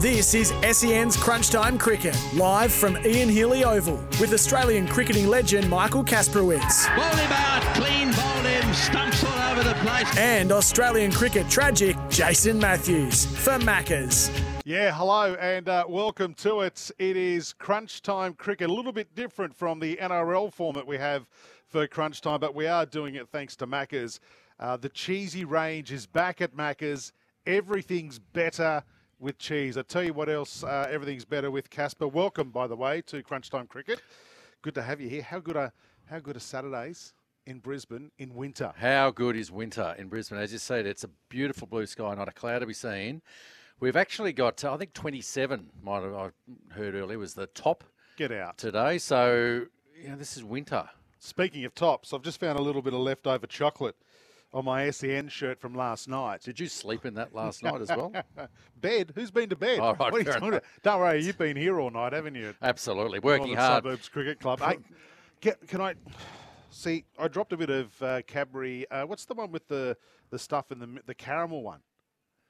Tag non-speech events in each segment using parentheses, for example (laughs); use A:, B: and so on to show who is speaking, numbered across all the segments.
A: This is SEN's Crunch Time Cricket, live from Ian Healy Oval, with Australian cricketing legend Michael Kasprowicz.
B: Ball him out, clean bowled him, stumps all over the place.
A: And Australian cricket tragic Jason Matthews for Maccas.
C: Yeah, hello and uh, welcome to it. It is Crunch Time Cricket, a little bit different from the NRL format we have for Crunch Time, but we are doing it thanks to Maccas. Uh, the cheesy range is back at Maccas. Everything's better with cheese. I tell you what else, uh, everything's better with Kaspa. Welcome, by the way, to Crunch Time Cricket. Good to have you here. How good are how good are Saturdays in Brisbane in winter?
D: How good is winter in Brisbane? As you said, it's a beautiful blue sky, not a cloud to be seen. We've actually got, I think, 27. Might have I heard earlier was the top
C: Get out.
D: today. So you know, this is winter.
C: Speaking of tops, I've just found a little bit of leftover chocolate on my SEN shirt from last night.
D: Did you sleep in that last night as well? (laughs)
C: bed? Who's been to bed?
D: All right,
C: what are you
D: fair
C: talking
D: enough.
C: about? Don't worry, you've been here all night, haven't you?
D: Absolutely, working
C: Northern
D: hard.
C: Suburbs Cricket Club. Hey, get, can I see? I dropped a bit of uh, Cadbury. Uh, what's the one with the the stuff in the the caramel one?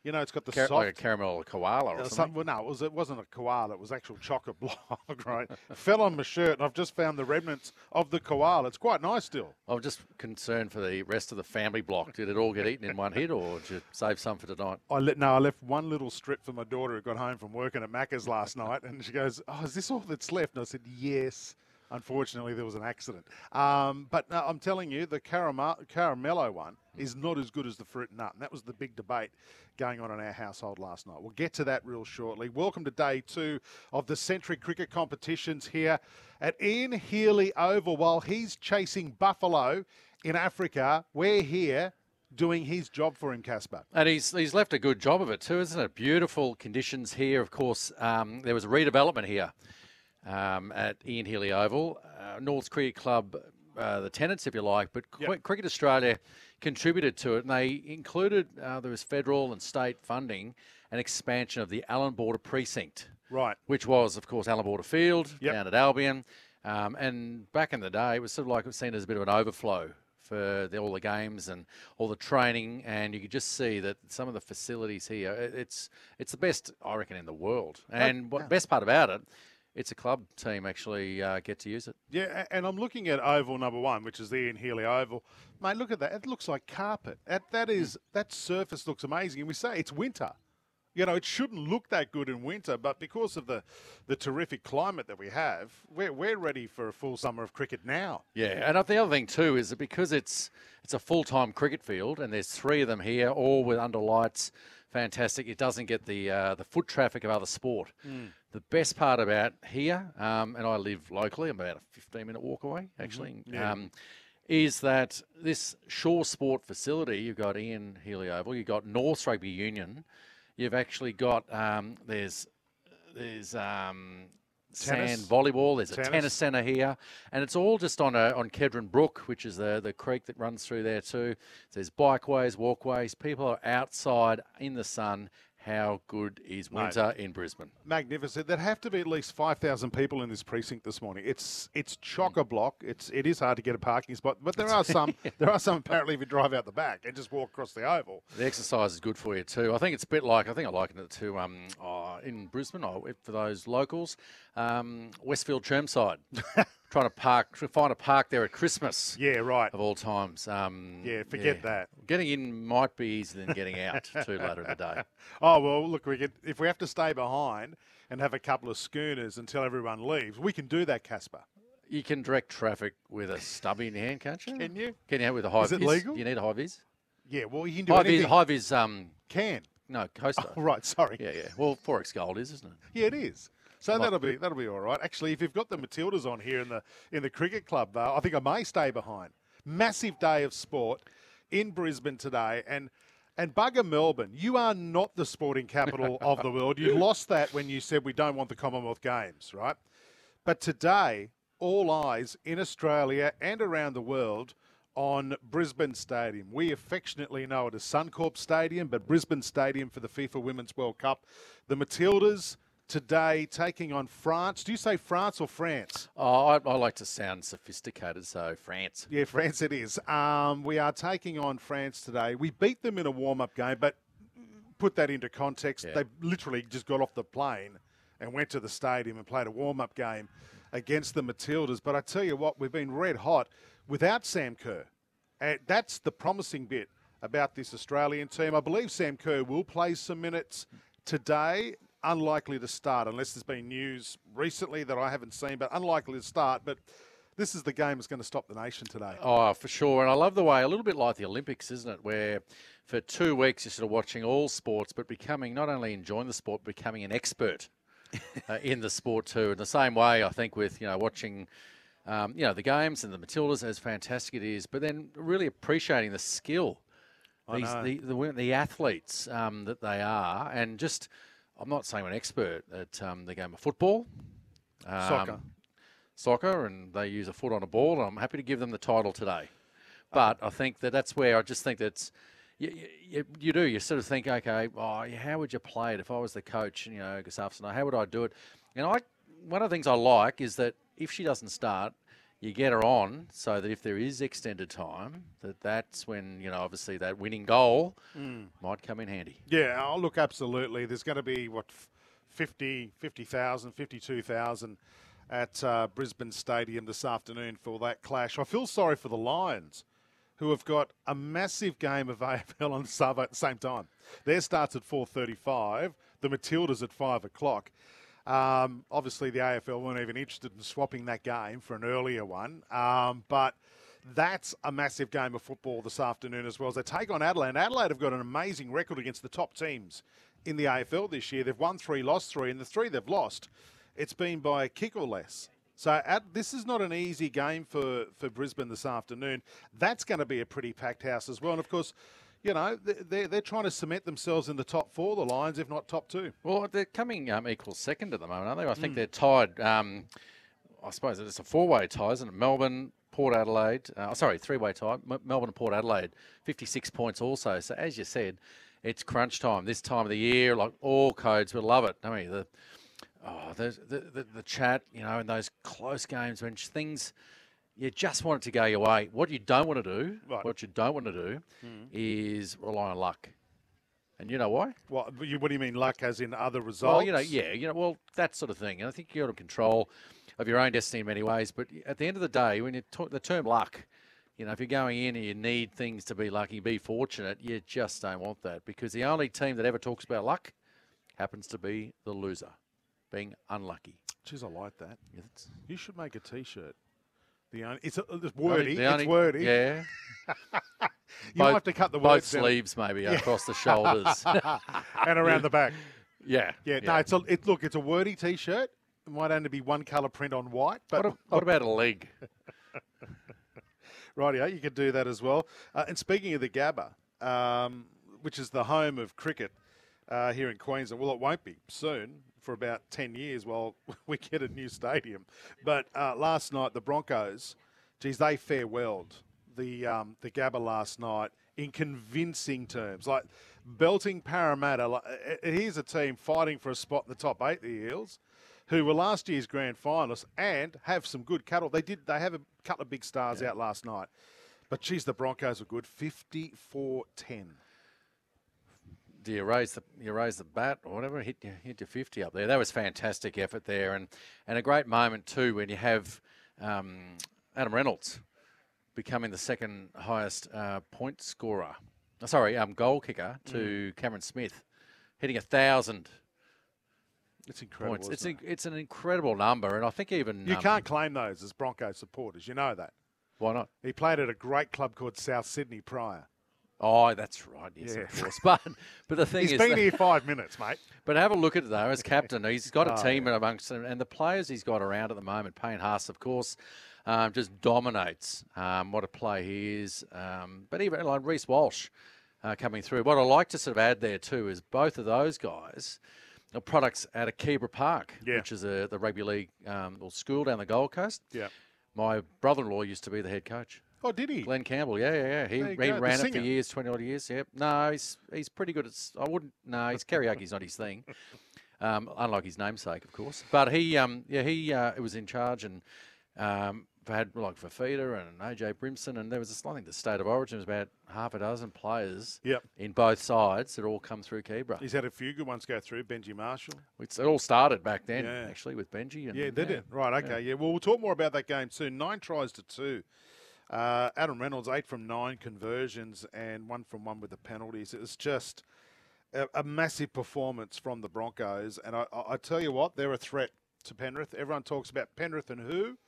C: You know, it's got the
D: Car-
C: soft.
D: like a caramel koala or
C: uh,
D: something.
C: well, no, it, was, it wasn't a koala. It was actual chocolate (laughs) block, right? Fell on my shirt, and I've just found the remnants of the koala. It's quite nice still.
D: I'm just concerned for the rest of the family block. Did it all get eaten in one hit, or did you save some for tonight?
C: I let no, I left one little strip for my daughter who got home from working at Macca's last (laughs) night, and she goes, "Oh, is this all that's left?" And I said, "Yes." Unfortunately, there was an accident. Um, but no, I'm telling you, the caramel, caramello one is not as good as the fruit and nut, and that was the big debate going on in our household last night. We'll get to that real shortly. Welcome to day two of the Century Cricket competitions here at Ian Healy Oval. While he's chasing buffalo in Africa, we're here doing his job for him, Kaspa.
D: And he's he's left a good job of it too, isn't it? Beautiful conditions here. Of course, um, there was redevelopment here um, at Ian Healy Oval, uh, North's Cricket Club, uh, the tenants, if you like, but Qu-
C: Yep.
D: Cricket Australia contributed to it, and they included uh, there was federal and state funding and expansion of the Allan Border precinct,
C: Right.
D: which was, of course, Allan Border Field
C: Yep.
D: down at Albion. Um, and back in the day, it was sort of like it was seen as a bit of an overflow for the, all the games and all the training, and you could just see that some of the facilities here, it- it's it's the best I reckon in the world. And what best part about it, it's a club team actually uh, get to use it.
C: Yeah, and I'm looking at oval number one, which is the Ian Healy Oval. Mate, look at that. It looks like carpet. That that is that surface looks amazing. And we say it's winter. You know, it shouldn't look that good in winter, but because of the the terrific climate that we have, we're we're ready for a full summer of cricket now.
D: Yeah, and the other thing too is that because it's it's a full time cricket field, and there's three of them here, all with under lights, fantastic. It doesn't get the uh, the foot traffic of other sport. The best part about here, um, and I live locally, I'm about a 15 minute walk away actually. Um, is that this Shore Sport facility? You've got Ian Healy Oval, you've got North Rugby Union, you've actually got um, there's there's um,
C: Tennis.
D: sand volleyball. There's
C: Tennis.
D: a tennis centre here, and it's all just on a, on Kedron Brook, which is the the creek that runs through there too. There's bikeways, walkways. People are outside in the sun. How good is
C: Mate.
D: winter in Brisbane?
C: Magnificent. There'd have to be at least five thousand people in this precinct this morning. It's it's chock a block. It's it is hard to get a parking spot, but there are some (laughs) there are some apparently if you drive out the back and just walk across the oval.
D: The exercise is good for you too. I think it's a bit like I think I liken it to um, oh, in Brisbane oh, for those locals, um, Westfield Chermside, (laughs) trying to park find a park there at Christmas.
C: Yeah, right.
D: Of all times, um,
C: Yeah, forget that.
D: Getting in might be easier than getting out (laughs) too later in the day.
C: Oh well, look, we could if we have to stay behind and have a couple of schooners until everyone leaves, we can do that, Kaspa.
D: You can direct traffic with a stubby in your hand, can't you?
C: Can you?
D: Can you have with a high
C: Is it
D: vis?
C: legal?
D: You need a high vis.
C: Yeah, well, you can do
D: High vis, high vis. Um,
C: Can.
D: no, coaster. (laughs)
C: Oh, right, sorry.
D: Yeah, yeah. Well, XXXX Gold is, isn't it?
C: Yeah, it is. So that'll be that'll be all right. Actually, if you've got the Matildas on here in the in the cricket club, though, I think I may stay behind. Massive day of sport in Brisbane today, and And bugger Melbourne, you are not the sporting capital (laughs) of the world. You lost that when you said we don't want the Commonwealth Games, right? But today, all eyes in Australia and around the world on Brisbane Stadium. We affectionately know it as Suncorp Stadium, but Brisbane Stadium for the FIFA Women's World Cup. The Matildas today taking on France. Do you say France or France?
D: Oh, I, I like to sound sophisticated, so France.
C: Yeah, France it is. Um, we are taking on France today. We beat them in a warm up game, but put that into context.
D: Yeah.
C: They literally just got off the plane and went to the stadium and played a warm up game against the Matildas. But I tell you what, we've been red hot without Sam Kerr. And that's the promising bit about this Australian team. I believe Sam Kerr will play some minutes today. Unlikely to start unless there's been news recently that I haven't seen, but unlikely to start. But this is the game that's going to stop the nation today.
D: Oh, for sure. And I love the way, a little bit like the Olympics, isn't it? Where for two weeks you're sort of watching all sports, but becoming not only enjoying the sport, but becoming an expert (laughs) uh, in the sport too. In the same way, I think with you know watching. Um, you know the games and the Matildas, as fantastic it is, but then really appreciating the skill, these, the, the the athletes um, that they are, and just I'm not saying I'm an expert at um, the game of football, um,
C: Soccer.
D: soccer, and they use a foot on a ball. And I'm happy to give them the title today. But I think that that's where I just think that's you, you, you do. You sort of think, okay, oh, how would you play it if I was the coach? You know, Gustavsson, how would I do it? And I, one of the things I like is that if she doesn't start, you get her on so that if there is extended time, that that's when you know obviously that winning goal might come in handy.
C: Yeah, oh, look, absolutely. There's going to be, what, f- 50, 50,000, 52,000 at uh, Brisbane Stadium this afternoon for that clash. I feel sorry for the Lions, who have got a massive game of (laughs) AFL on Savo at the same time. Their starts at 4.35, the Matildas at 5 o'clock. Um, obviously, the AFL weren't even interested in swapping that game for an earlier one, um, but that's a massive game of football this afternoon as well as they take on Adelaide. Adelaide have got an amazing record against the top teams in the AFL this year. They've won three, lost three, and the three they've lost, it's been by a kick or less. So Ad, this is not an easy game for, for Brisbane this afternoon. That's going to be a pretty packed house as well. And of course, you know, they're, they're trying to cement themselves in the top four, the Lions, if not top two.
D: Well, they're coming um, equal second at the moment, aren't they? I think they're tied. Um, I suppose it's a four-way tie, isn't it? Melbourne, Port Adelaide. Uh, sorry, three-way tie. M- Melbourne and Port Adelaide, fifty-six points also. So as you said, it's crunch time this time of the year. Like all codes, we love it, don't we? The oh, the the, the, the chat, you know, in those close games when things. You just want it to go your way. What you don't want to do,
C: Right.
D: what you don't want to do, hmm. is rely on luck. And you know why?
C: What, you- what do you mean, luck as in other results?
D: Well, you know, yeah, you know, well, that sort of thing. And I think you're in control of your own destiny in many ways. But at the end of the day, when you talk the term luck, you know, if you're going in and you need things to be lucky, be fortunate, you just don't want that because the only team that ever talks about luck happens to be the loser, being unlucky.
C: Jeez, I like that.
D: It's
C: You should make a T-shirt. The only, it's, it's wordy.
D: the only-
C: it's wordy.
D: Yeah. (laughs)
C: You
D: Both-
C: have to cut the
D: Both
C: words down
D: sleeves maybe across the shoulders. (laughs)
C: and around the back. (laughs)
D: yeah.
C: Yeah, no, it's a it, look, it's a wordy T-shirt. It might only be one colour print on white, but
D: What, a- what about a leg?
C: Rightio, you could do that as well. Uh, and speaking of the Gabba, um, which is the home of cricket uh, here in Queensland, well, it won't be soon for about 10 years while (laughs) we get a new stadium. But uh, last night, the Broncos, geez, they farewelled the, um, the Gabba last night in convincing terms. Like belting Parramatta. Like, here's a team fighting for a spot in the top eight, the Eels who were last year's grand finalists and have some good cattle. They did. They have a couple of big stars out last night. But geez, the Broncos were good. 54-10.
D: do you raise the you raise the bat or whatever hit you hit your fifty up there? That was fantastic effort there, and and a great moment too when you have um, Adam Reynolds becoming the second highest uh, point scorer. uh, Sorry, um, goal kicker to Cameron Smith, hitting a thousand
C: It's incredible.
D: points. It's a, it's an incredible number, and I think even?
C: You
D: um,
C: can't claim those as Broncos supporters. You know that.
D: Why not?
C: He played at a great club called South Sydney prior.
D: Oh, that's right. Yes,
C: Yeah.
D: of course. But but the thing
C: He's
D: is,
C: been
D: that-
C: here five minutes, mate. (laughs)
D: But have a look at it though, as captain, he's got a (laughs)
C: Oh,
D: team amongst them, and the players he's got around at the moment. Payne Haas, of course, um, just dominates. Um, what a play he is! Um, but even like Reece Walsh, uh, coming through. What I like to sort of add there too is both of those guys are products out of Keebra Park,
C: Yeah.
D: which is a, the rugby league um, or school down the Gold Coast.
C: Yeah.
D: My brother-in-law used to be the head coach.
C: Oh, did he?
D: Glenn Campbell, yeah, yeah, yeah. He, he ran it for years, twenty odd years. Yep. No, he's he's pretty good at. I wouldn't. No, his karaoke's not his thing. (laughs) Um, unlike his namesake, of course. But he, um, yeah, he uh, was in charge and um, had like Fifita and AJ Brimson, and there was this, I think the state of origin was about half a dozen players
C: Yep.
D: in both sides that all come through Keebra.
C: He's had a few good ones go through. Benji Marshall.
D: It's, it all started back then,
C: Yeah.
D: actually, with Benji. And,
C: Yeah, they did it? Right, okay. Yeah. well, we'll talk more about that game soon. Nine tries to two. Uh, Adam Reynolds, eight from nine conversions and one from one with the penalties. It was just a, a massive performance from the Broncos. And I, I, I tell you what, they're a threat to Penrith. Everyone talks about Penrith and who.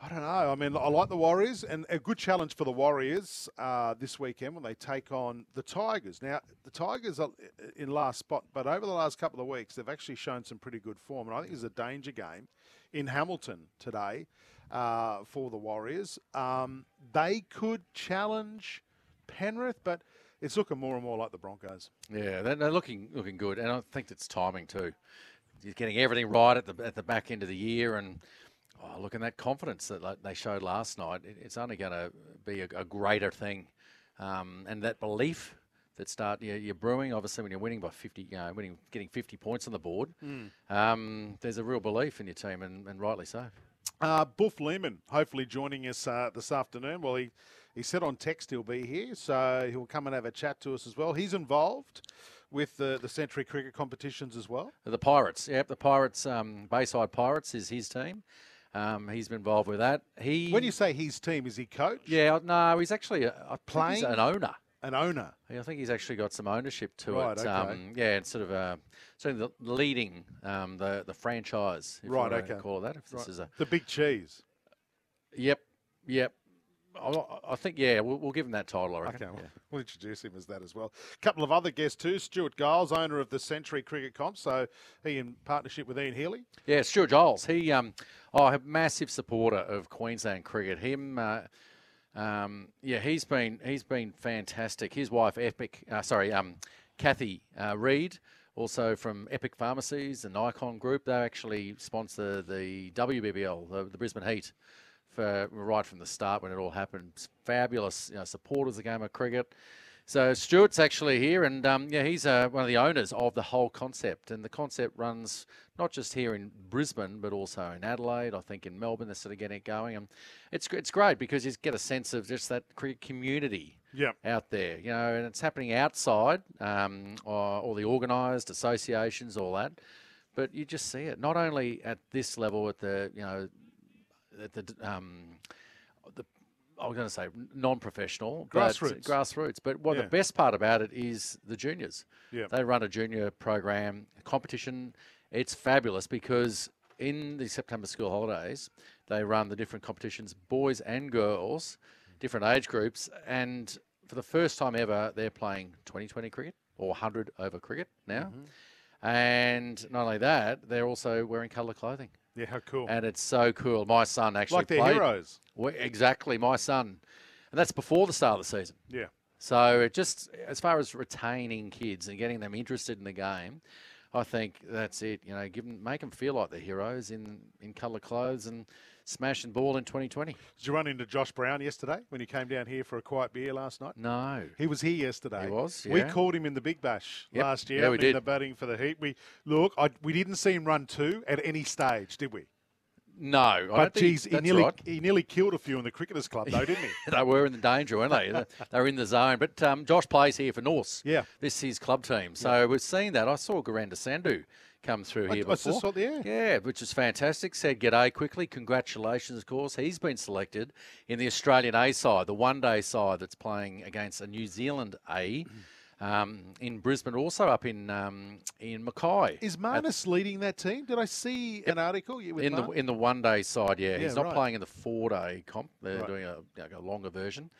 C: I don't know. I mean, I like the Warriors, and a good challenge for the Warriors uh, this weekend when they take on the Tigers. Now, the Tigers are in last spot, but over the last couple of weeks, they've actually shown some pretty good form. And I think it's a danger game in Hamilton today uh, for the Warriors. Um, they could challenge Penrith, but it's looking more and more like the Broncos.
D: Yeah, they're, they're looking looking good, and I think it's timing too. You're getting everything right at the at the back end of the year, and oh, look, and that confidence that they showed last night, it, it's only going to be a, a greater thing, um, and that belief that start you're, you're brewing. Obviously, when you're winning by 50, you know, winning, getting 50 points on the board, um, there's a real belief in your team, and, and rightly so.
C: Uh, Boof Lehman, hopefully joining us uh, this afternoon. Well, he, he said on text he'll be here, so he'll come and have a chat to us as well. He's involved with the, the Century Cricket competitions as well.
D: The Pirates, yep, the Pirates, um, Bayside Pirates is his team. Um, he's been involved with that. He
C: When you say his team, is he coach?
D: Yeah, no, he's actually a, he's
C: Playing?
D: an owner.
C: An owner.
D: Yeah, I think he's actually got some ownership to
C: Right,
D: it.
C: okay.
D: Um, yeah, it's sort of uh, sort of the leading um, the the franchise. If
C: Right, okay.
D: Call it that. If this
C: Right.
D: is a
C: The big cheese.
D: yep, yep. I, I think yeah, we'll, we'll give him that title. I reckon.
C: Okay, well,
D: Yeah.
C: we'll introduce him as that as well. A couple of other guests too. Stuart Giles, owner of the Century Cricket Comp. So he in partnership with Ian Healy.
D: Yeah, Stuart Giles. He, um, oh, a massive supporter of Queensland cricket. Him, uh, um, yeah, he's been he's been fantastic. His wife, Epic, uh, sorry, um, Kathy uh, Reed, also from Epic Pharmacies and Icon Group. They actually sponsor the WBBL, the, the Brisbane Heat, for right from the start when it all happened. Fabulous, you know, supporters of the game of cricket. So Stuart's actually here, and um, yeah, he's uh, one of the owners of the whole concept. And the concept runs not just here in Brisbane, but also in Adelaide. I think in Melbourne, they're sort of getting it going, and it's it's great because you get a sense of just that community
C: Yeah.
D: out there, you know, and it's happening outside, um, or, or the organised associations, all that. But you just see it not only at this level, at the you know, at the um, the I was going to say non-professional, but
C: Grassroots.
D: grassroots. But what
C: Yeah.
D: the best part about it is the juniors.
C: Yeah.
D: They run a junior program competition. It's fabulous because in the September school holidays, they run the different competitions, boys and girls, different age groups, and for the first time ever, they're playing 2020 cricket or 100 over cricket now. Mm-hmm. And not only that, they're also wearing colour clothing.
C: Yeah, how cool.
D: And it's so cool. My son actually
C: like they're
D: played.
C: heroes.
D: Exactly, my son. And that's before the start of the season.
C: Yeah.
D: So it just as far as retaining kids and getting them interested in the game, I think that's it. You know, give them, make them feel like they're heroes in in colour clothes and smash and ball in 2020.
C: Did you run into Josh Brown yesterday when he came down here for a quiet beer last night?
D: No.
C: He was here yesterday.
D: He was,
C: We
D: yeah.
C: called him in the Big Bash
D: Yep.
C: last year
D: Yeah, we
C: in
D: did.
C: the batting for the Heat. We look, I, we didn't see him run two at any stage, did we?
D: No.
C: But geez, he nearly
D: right.
C: he nearly killed a few in the cricketers club, though, didn't he? (laughs)
D: they were in the danger, weren't they? (laughs) they were in the zone. But um, Josh plays here for Norths.
C: Yeah.
D: This is his club team. So we've seen that. I saw Gurinder Sandhu come through here before.
C: yeah.
D: Which is fantastic. Said g'day quickly. Congratulations, of course. He's been selected in the Australian A side, the one day side that's playing against a New Zealand A. Um, in Brisbane, also up in um, in Mackay.
C: Is Marnus leading that team? Did I see an article with
D: in the in the one day side, yeah,
C: Yeah,
D: he's not
C: right.
D: playing in the four day comp. They're
C: Right.
D: doing a, like a longer version.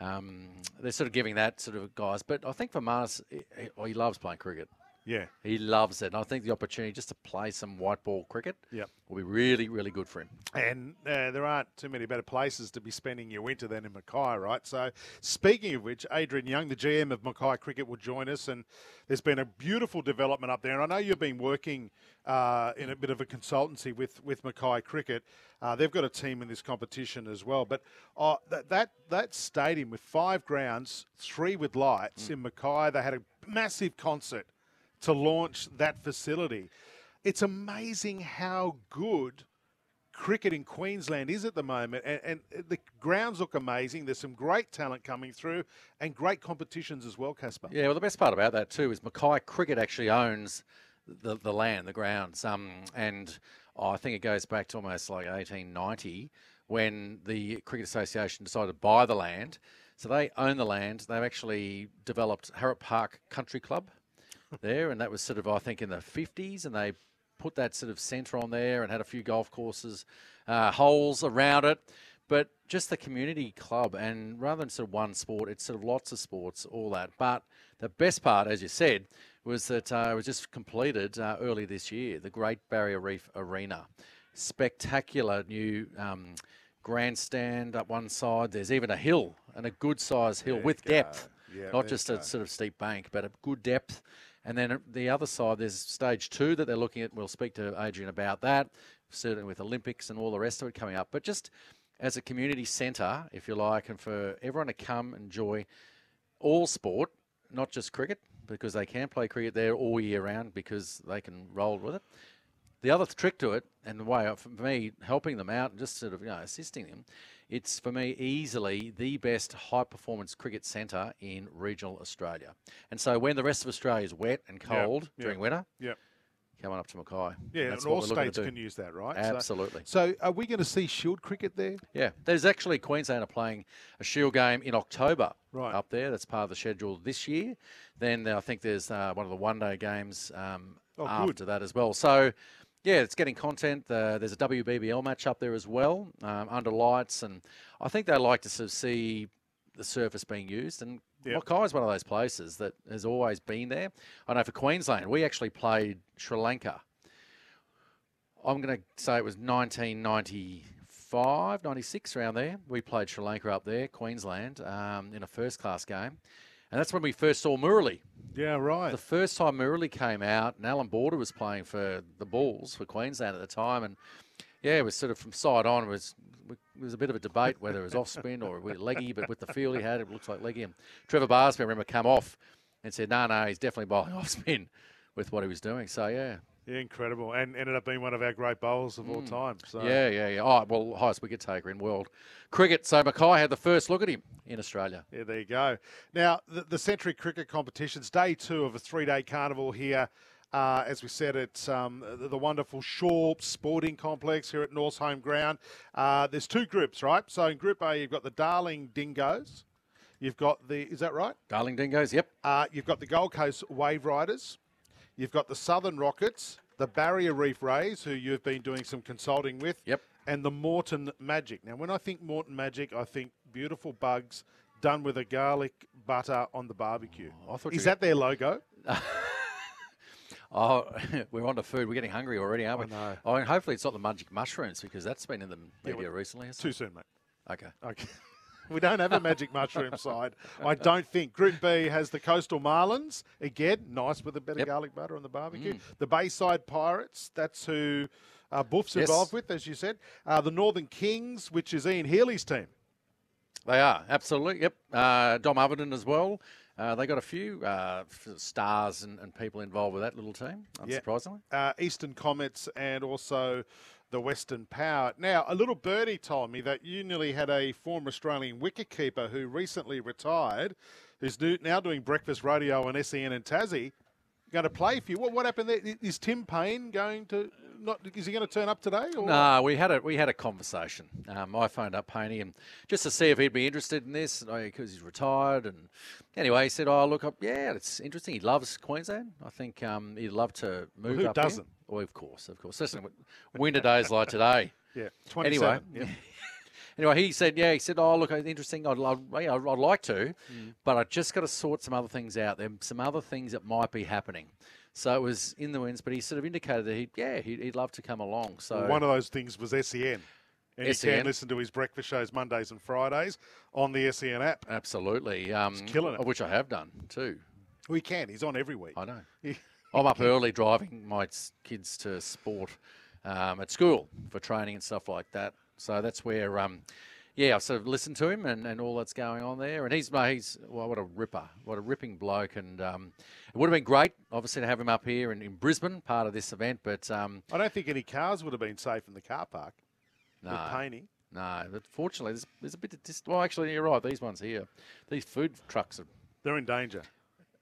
D: Um, they're sort of giving that sort of guys, but I think for Mars, he, he- he loves playing cricket.
C: Yeah.
D: He loves it. And I think the opportunity just to play some white ball cricket
C: Yep.
D: will be really, really good for him.
C: And uh, there aren't too many better places to be spending your winter than in Mackay, right? So, speaking of which, Adrian Young, the GM of Mackay Cricket, will join us. And there's been a beautiful development up there. And I know you've been working uh, in a bit of a consultancy with, with Mackay Cricket. Uh, they've got a team in this competition as well. But uh, that, that, that stadium with five grounds, three with lights in Mackay, they had a massive concert to launch that facility. It's amazing how good cricket in Queensland is at the moment, and, and the grounds look amazing. There's some great talent coming through, and great competitions as well, Kaspa.
D: Yeah, well, the best part about that too is Mackay Cricket actually owns the, the land, the grounds, um, and oh, I think it goes back to almost like 1890 when the Cricket Association decided to buy the land. So they own the land. They've actually developed Harrop Park Country Club there, and that was sort of I think in the 50s, and they put that sort of centre on there and had a few golf courses, uh, holes around it. But just the community club, and rather than sort of one sport, it's sort of lots of sports, all that. But the best part, as you said, was that uh, it was just completed uh, early this year, the Great Barrier Reef Arena. Spectacular new um, grandstand up one side. There's even a hill, and a good sized hill with depth,
C: Yeah,
D: not just
C: you
D: a
C: go.
D: sort of steep bank, but a good depth. And then the other side, there's stage two that they're looking at. We'll speak to Adrian about that, certainly with Olympics and all the rest of it coming up. But just as a community centre, if you like, and for everyone to come and enjoy all sport, not just cricket, because they can play cricket there all year round because they can roll with it. The other trick to it, and the way for me helping them out and just sort of you know assisting them, it's for me easily the best high performance cricket centre in regional Australia. And so when the rest of Australia is wet and cold
C: yeah.
D: during winter,
C: Yep.
D: come on up to Mackay.
C: Yeah,
D: That's
C: and all
D: we're looking to
C: states can use that, right? So-
D: Absolutely.
C: So, are we going to see Shield cricket there?
D: Yeah, there's actually Queensland are playing a Shield game in October
C: Right.
D: up there. That's part of the schedule this year. Then I think there's uh, one of the one day games um,
C: Oh,
D: after
C: good.
D: that as well. So, yeah, it's getting content. Uh, there's a WBBL match up there as well um, under lights, and I think they like to sort of see the surface being used. And
C: Yep.
D: Mackay is one of those places that has always been there. I know for Queensland, we actually played Sri Lanka I'm going to say it was 1995, 96, around there. We played Sri Lanka up there, Queensland, um, in a first class game. And that's when we first saw Murali.
C: Yeah, right.
D: The first time Murali came out, and Allan Border was playing for the Bulls for Queensland at the time. And yeah, it was sort of from side on, it was, it was a bit of a debate whether it was off spin or leggy, but with the feel he had, it looks like leggy. And Trevor Barsby, I remember, come off and said, no, no, he's definitely bowling (laughs) off spin with what he was doing. So yeah,
C: yeah, incredible, and ended up being one of our great bowlers of all time. So
D: Mm. Yeah, yeah, yeah. Oh, well, highest wicket taker in world cricket. So Mackay had the first look at him in Australia.
C: Yeah, there you go. Now, the, the Century Cricket Competitions, day two of a three day carnival here. Uh, as we said, it's um, the, the wonderful Shaw Sporting Complex here at North's home ground. Uh, there's two groups, right? So in Group A, you've got the Darling Dingoes. You've got the, is that right?
D: Darling Dingoes, yep.
C: Uh, you've got the Gold Coast Wave Riders. You've got the Southern Rockets, the Barrier Reef Rays, who you've been doing some consulting with.
D: Yep.
C: And the Moreton Magic. Now, when I think Moreton Magic, I think beautiful bugs done with a garlic butter on the barbecue.
D: Oh, I thought
C: Is that their logo? (laughs)
D: Oh, (laughs) we're on to food. We're getting hungry already, aren't we?
C: I know.
D: Oh, and hopefully it's not the magic mushrooms because that's been in the media recently. hasn't
C: Too
D: it?
C: soon, mate.
D: Okay.
C: Okay. (laughs) We don't have a magic mushroom side. I don't think. Group B has the Coastal Marlins. Again, nice with a bit
D: Yep. Mm.
C: of garlic butter on the barbecue. The Bayside Pirates, that's who uh, Boof's
D: Yes.
C: involved with, as you said. Uh, the Northern Kings, which is Ian Healy's team.
D: They are, absolutely. Yep. Uh, Dom Overton as well. Uh, they got a few uh, stars and, and people involved with that little team,
C: Yeah.
D: unsurprisingly.
C: uh, Eastern Comets and also the Western Power. Now, a little birdie told me that you nearly had a former Australian wicketkeeper who recently retired, who's do, now doing breakfast radio on SEN and Tassie, going to play for you. What, what happened there? Is Tim Paine going to not? Is he going to turn up today?
D: No, we had a we had a conversation. Um, I phoned up Paine and just to see if he'd be interested in this because he's retired. And anyway, he said, "Oh, look, up, yeah, it's interesting. He loves Queensland. I think um, he'd love to move
C: who
D: up. here."
C: doesn't?
D: Well, of course, of course. Listen, winter days like today. (laughs)
C: Yeah,
D: Anyway,
C: Yeah. (laughs)
D: Anyway, he said, "Yeah." He said, "Oh, look, interesting. I'd, I'd, I'd like to,
C: Mm.
D: but I just got to sort some other things out. There's some other things that might be happening." So it was in the winds, but he sort of indicated that he, yeah, he'd, he'd love to come along. So
C: One of those things was SEN. And you can listen to his breakfast shows Mondays and Fridays on the SEN app.
D: absolutely, um,
C: killing it.
D: Which I have done too.
C: We can. He's on every week.
D: I know. I'm up early driving my kids to sport um, at school for training and stuff like that. So that's where, um, yeah, I sort of listened to him and, and all that's going on there. And he's he's well, what a ripper, what a ripping bloke. And um, it would have been great, obviously, to have him up here in, in Brisbane, part of this event. But um,
C: I don't think any cars would have been safe in the car park
D: no,
C: with painting.
D: no. But fortunately, there's, there's a bit of dis- well, actually, you're right. These ones here, these food trucks are
C: They're in danger.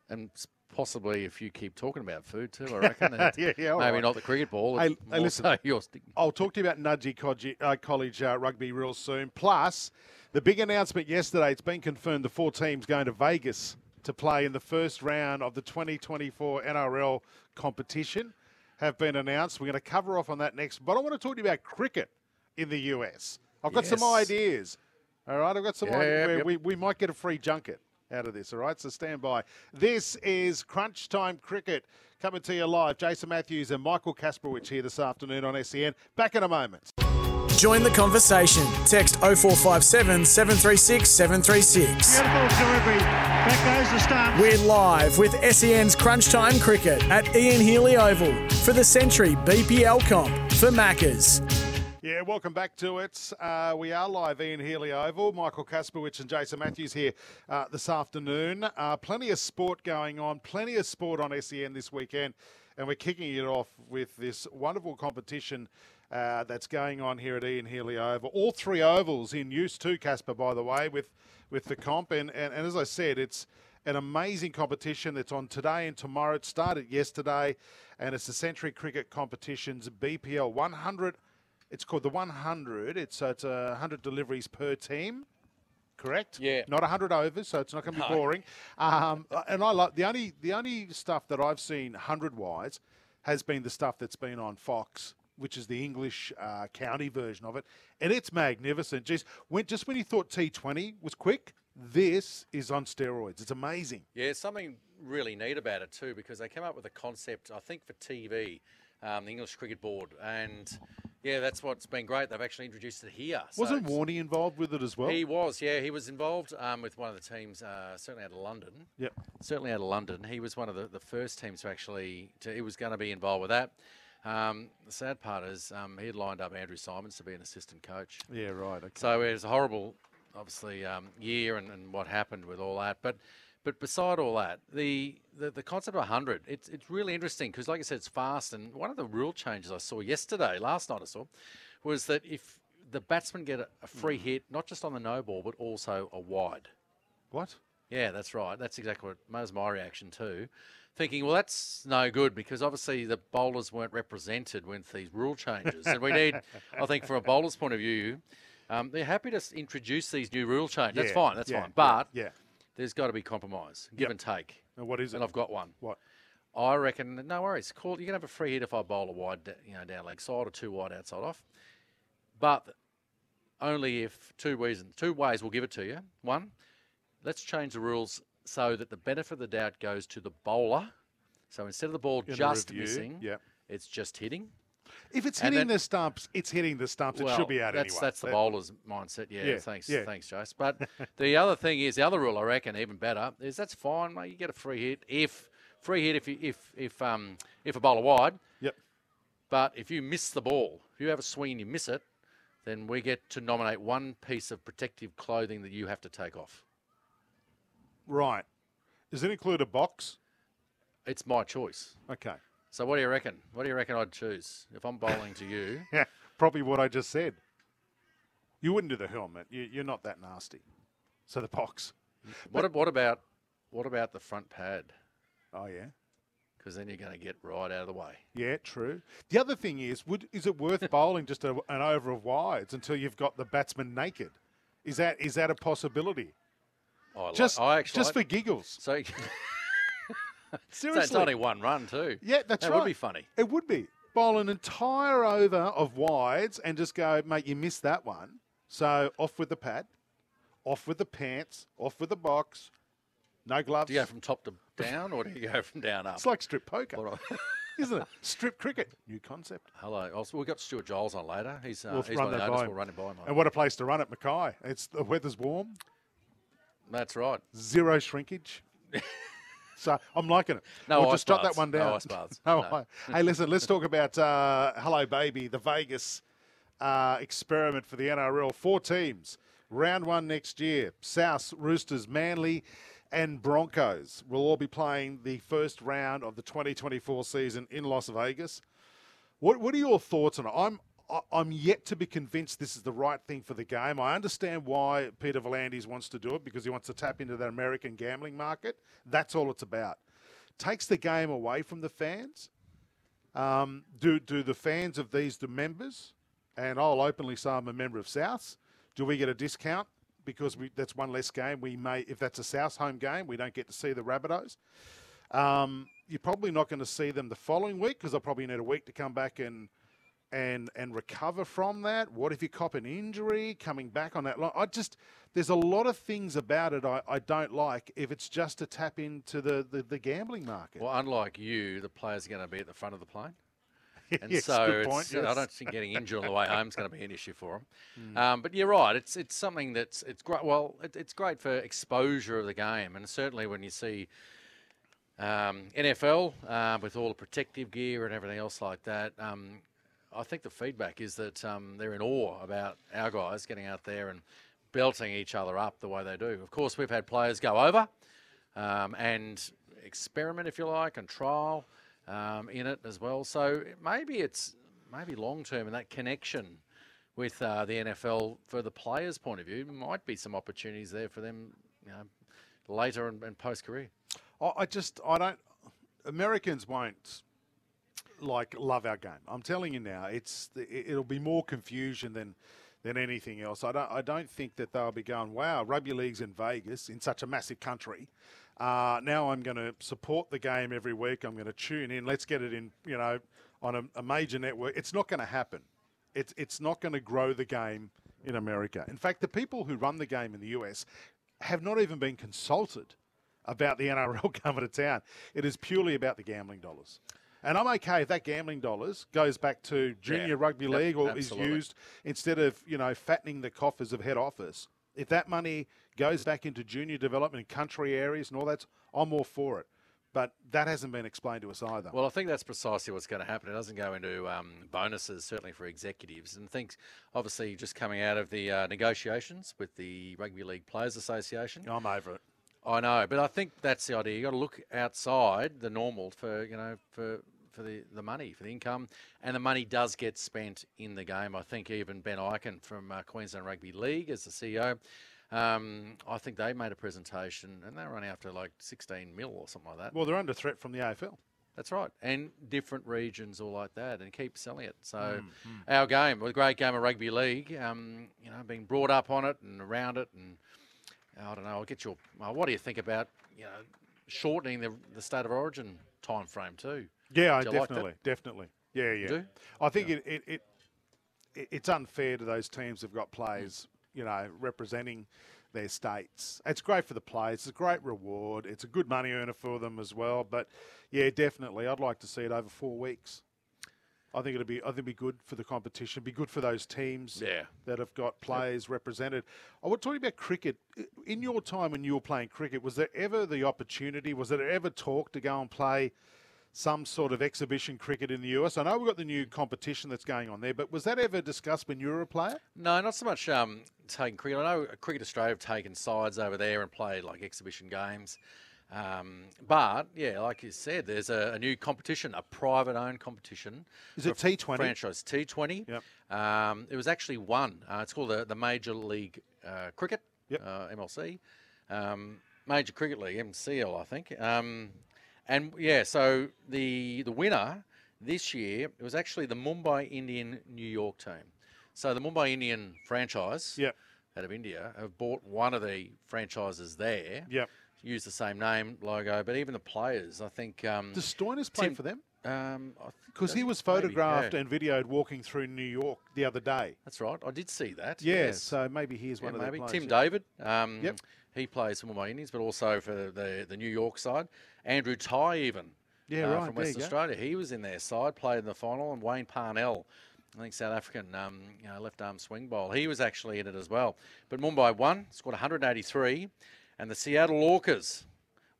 D: and possibly if you keep talking about food too, I reckon. (laughs)
C: Yeah, yeah,
D: Maybe
C: right.
D: not the cricket ball.
C: Hey- hey, listen. (laughs) I'll talk to you about Nudgee College, uh, College uh, rugby real soon. Plus, the big announcement yesterday, it's been confirmed the four teams going to Vegas to play in the first round of the 2024 NRL competition have been announced. We're going to cover off on that next. But I want to talk to you about cricket in the US. I've got some ideas. All right, I've got some
D: Yep,
C: ideas where
D: yep.
C: we, we might get a free junket out of this. All right, so stand by. This is Crunch Time Cricket coming to you live. Jason Matthews and Michael Kasprowicz here this afternoon on SEN. Back in a moment.
A: Join the conversation. Text 0457 736 736.
B: Beautiful delivery. Back goes the stump.
A: We're live with SEN's Crunch Time Cricket at Ian Healy Oval for the Century BPL comp for Maccas.
C: Yeah, welcome back to it. Uh, we are live, Ian Healy Oval. Michael Kasprowicz and Jason Matthews here uh, this afternoon. Uh, plenty of sport going on, plenty of sport on SEN this weekend, and we're kicking it off with this wonderful competition uh, that's going on here at Ian Healy Oval. All three ovals in use too, Kaspa, by the way, with, with the comp. And, and, and as I said, it's an amazing competition that's on today and tomorrow. It started yesterday, and it's the Century Cricket Competitions BPL 100. It's called the 100. It's, uh, it's uh, 100 deliveries per team. Correct.
D: Yeah.
C: Not 100 overs, so it's not going to be
D: No.
C: boring. Um, and I like the only the only stuff that I've seen 100 wise has been the stuff that's been on Fox, which is the English uh, county version of it, and it's magnificent. Just when just when you thought T20 was quick, this is on steroids. It's amazing.
D: Yeah, something really neat about it too, because they came up with a concept, I think, for TV, um, the English Cricket Board, and yeah, that's what's been great. They've actually introduced it here.
C: Wasn't
D: it's-
C: Warney involved with it as well?
D: He was, yeah, he was involved um, with one of the teams, uh, certainly out of London.
C: Yep.
D: Certainly out of London. He was one of the, the first teams to actually, to, he was going to be involved with that. Um, the sad part is um, he had lined up Andrew Symonds to be an assistant coach.
C: Yeah, right. Okay.
D: So it was a horrible, obviously, um, year and, and what happened with all that. But but beside all that, the the, the concept of 100, it's, it's really interesting because, like I said, it's fast. And one of the rule changes I saw yesterday, last night I saw, was that if the batsmen get a, a free hit, not just on the no ball, but also a wide.
C: what?
D: Yeah, that's right. That's exactly what that was my reaction too. Thinking, well, that's no good because obviously the bowlers weren't represented with these rule changes, and we (laughs) need, I think, from a bowler's point of view, um, they're happy to introduce these new rule changes. That's fine. That's
C: yeah,
D: fine.
C: yeah,
D: But
C: yeah.
D: There's got to be compromise, give
C: Yep.
D: and take.
C: And what is it?
D: And I've got one.
C: What?
D: I reckon, no worries. Call you can have a free hit if I bowl a wide, you know, down leg side or two wide outside off, but only if two reasons, two ways we'll give it to you. One, let's change the rules so that the benefit of the doubt goes to the bowler. So instead of the ball
C: In the
D: just
C: review,
D: missing,
C: yeah.
D: it's just hitting.
C: If it's hitting
D: then-
C: the stumps, it's hitting the stumps. it should be out
D: that's,
C: anyway.
D: That's the
C: That-
D: bowler's mindset. Yeah,
C: Yeah,
D: thanks,
C: yeah.
D: thanks, Jace. But (laughs) the other thing is the other rule I reckon even better is that's fine, mate. You get a free hit if free hit if you, if if um if a bowler wide.
C: Yep.
D: But if you miss the ball, if you have a swing and you miss it, then we get to nominate one piece of protective clothing that you have to take off.
C: Right. Does it include a box?
D: It's my choice.
C: Okay.
D: So what do you reckon? What do you reckon I'd choose if I'm bowling to you? (laughs)
C: Yeah, probably what I just said. You wouldn't do the helmet. You, you're not that nasty. So the box.
D: What, what about what about the front pad?
C: Oh yeah.
D: Because then you're going to get right out of the way.
C: Yeah, true. The other thing is, would is it worth bowling just a, an over of wides until you've got the batsman naked? Is that is that a possibility?
D: I like-
C: Just
D: I actually
C: just
D: like-
C: for giggles.
D: so. (laughs) so
C: Seriously.
D: it's only one run too.
C: Yeah, that's
D: that
C: right.
D: That would be funny.
C: It would be. Bowl an entire over of wides and just go, mate, you missed that one. So off with the pad, off with the pants, off with the box, no gloves.
D: Do you go from top to down, or do you go from down up?
C: It's like strip poker, (laughs) isn't it? Strip cricket, new concept.
D: Hello. Also, we've got Stuart Giles on later. He's, uh,
C: We'll
D: he's
C: run
D: one of the
C: that by.
D: We'll run him by him.
C: And what a place to run at Mackay. It's the weather's warm,
D: That's right.
C: zero shrinkage. (laughs) so I'm liking it.
D: No
C: we'll just jot that one
D: No
C: down.
D: ice baths. (laughs)
C: No
D: No.
C: Hey, listen, let's talk about uh, Hello Baby, the Vegas uh, experiment for the NRL. Four teams, round one next year. South, Roosters, Manly, and Broncos will all be playing the first round of the 2024 season in Las Vegas. What What are your thoughts on it? I'm I'm yet to be convinced this is the right thing for the game. I understand why Peter V'landys wants to do it because he wants to tap into that American gambling market. That's all it's about. Takes the game away from the fans. Um, do do the fans of these the members? And I'll openly say I'm a member of Souths. Do we get a discount because we, that's one less game? We may, if that's a South home game, we don't get to see the Rabbitohs. Um, you're probably not going to see them the following week because they'll probably need a week to come back and and and recover from that. What if you cop an injury coming back on that line? I just there's a lot of things about it I, I don't like if it's just to tap into the, the, the gambling market.
D: Well, unlike you, the players are going to be at the front of the plane. (laughs) And
C: Yes,
D: so
C: point,
D: I don't think getting injured on the way home is going to be an issue for them. Um, but you're right. It's it's something that's it's great. Well, it, it's great for exposure of the game, and certainly when you see um, NFL uh, with all the protective gear and everything else like that. Um, I think the feedback is that um, they're in awe about our guys getting out there and belting each other up the way they do. Of course, we've had players go over um, and experiment, if you like, and trial um, in it as well. So maybe it's maybe long term and that connection with uh, the NFL for the players' point of view might be some opportunities there for them, you know, later and, and post career.
C: I, I just I don't. Americans won't like love our game. I'm telling you now, it's it- it'll be more confusion than than anything else. I don't I don't think that they'll be going. Wow, rugby league's in Vegas in such a massive country. Uh, now I'm going to support the game every week. I'm going to tune in. Let's get it in. You know, on a, a major network. It's not going to happen. It's it's not going to grow the game in America. In fact, the people who run the game in the US have not even been consulted about the NRL coming to town. It is purely about the gambling dollars. And I'm okay if that gambling dollars goes back to junior
D: Yeah.
C: rugby league or
D: absolutely.
C: is used instead of, you know, fattening the coffers of head office. If that money goes back into junior development in country areas and all that, I'm all for it. But that hasn't been explained to us either.
D: Well, I think that's precisely what's going to happen. It doesn't go into um, bonuses, certainly for executives. And things, obviously, just coming out of the uh, negotiations with the Rugby League Players Association.
C: I'm over it.
D: I know, but I think that's the idea. You've got to look outside the normal for you know for for the, the money for the income, and the money does get spent in the game. I think even Ben Ikin from uh, Queensland Rugby League as the CEO. Um, I think they made a presentation and they were only after like 16 mil or something like that.
C: Well, they're under threat from the AFL.
D: That's right, and different regions all like that, and keep selling it. So,
C: Mm,
D: our game, a great game of rugby league, um, you know, being brought up on it and around it, and I don't know. I'll get your. Uh, what do you think about you know shortening the the state of origin time frame too?
C: Yeah,
D: Do you like
C: definitely, definitely. Yeah, yeah.
D: do?
C: I think it, it, it, it it's unfair to those teams who've got players, you know, representing their states. It's great for the players. It's a great reward. It's a good money earner for them as well. But yeah, definitely, I'd like to see it over four weeks. I think it'd be I think it'd be good for the competition. Be good for those teams
D: Yeah.
C: that have got players represented. I want to talk about cricket. In your time when you were playing cricket, was there ever the opportunity? Was there ever talk to go and play some sort of exhibition cricket in the US? I know we've got the new competition that's going on there, but was that ever discussed when you were a player?
D: No, not so much um, taking cricket. I know Cricket Australia have taken sides over there and played like exhibition games. Um, but yeah, like you said, there's a, a new competition, a private-owned competition.
C: Is it
D: for a
C: T20?
D: franchise? T20.
C: Yep.
D: Um, it was actually won. Uh, it's called the, the Major League uh, Cricket,
C: Yep.
D: uh, MLC. Um, Major Cricket League, MCL, I think. Um, and yeah, so the the winner this year it was actually the Mumbai Indian New York team. So the Mumbai Indian franchise
C: Yep.
D: out of India have bought one of the franchises there.
C: Yep.
D: Use the same name, logo, but even the players, I think. Um,
C: Does Stoinis play
D: Tim-
C: for them?
D: um,
C: Because he
D: that-
C: was
D: maybe,
C: photographed
D: yeah.
C: and videoed walking through New York the other day.
D: That's right. I did see that.
C: Yeah,
D: yes.
C: so maybe he is
D: Yeah,
C: one of
D: maybe
C: the players.
D: Tim
C: yeah.
D: David. Um,
C: Yep.
D: He plays for Mumbai Indians, but also for the, the New York side. Andrew Tye, even
C: Yeah,
D: uh,
C: right,
D: from Western. Australia, he was in their side, played in the final, and Wayne Parnell, I think South African, um, you know, left arm swing bowl, he was actually in it as well. But Mumbai won, scored 183, and the Seattle Orcas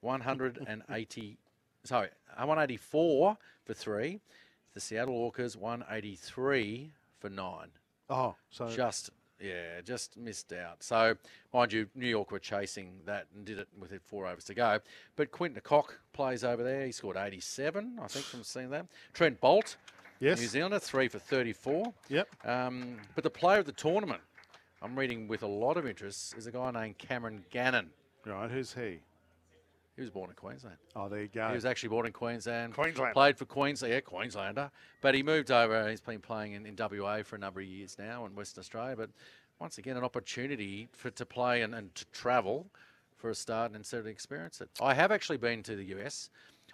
D: 180, sorry, 184 for three. The Seattle Orcas 183 for nine.
C: Oh, so
D: Just yeah, just missed out. So, mind you, New York were chasing that and did it with it four overs to go. But Quinton Cock plays over there. He scored 87, I think, from seeing that. Trent Boult,
C: yes.
D: New Zealander, three for 34.
C: Yep.
D: Um, but the player of the tournament, I'm reading with a lot of interest, is a guy named Cameron Gannon.
C: Right. Who's he?
D: He was born in Queensland.
C: Oh, there you go.
D: He was actually born in Queensland.
C: Queensland.
D: Played for Queensland, yeah, Queenslander. But he moved over. He's been playing in, in WA for a number of years now in Western Australia. But once again, an opportunity for to play and, and to travel for a start and sort of experience it. I have actually been to the US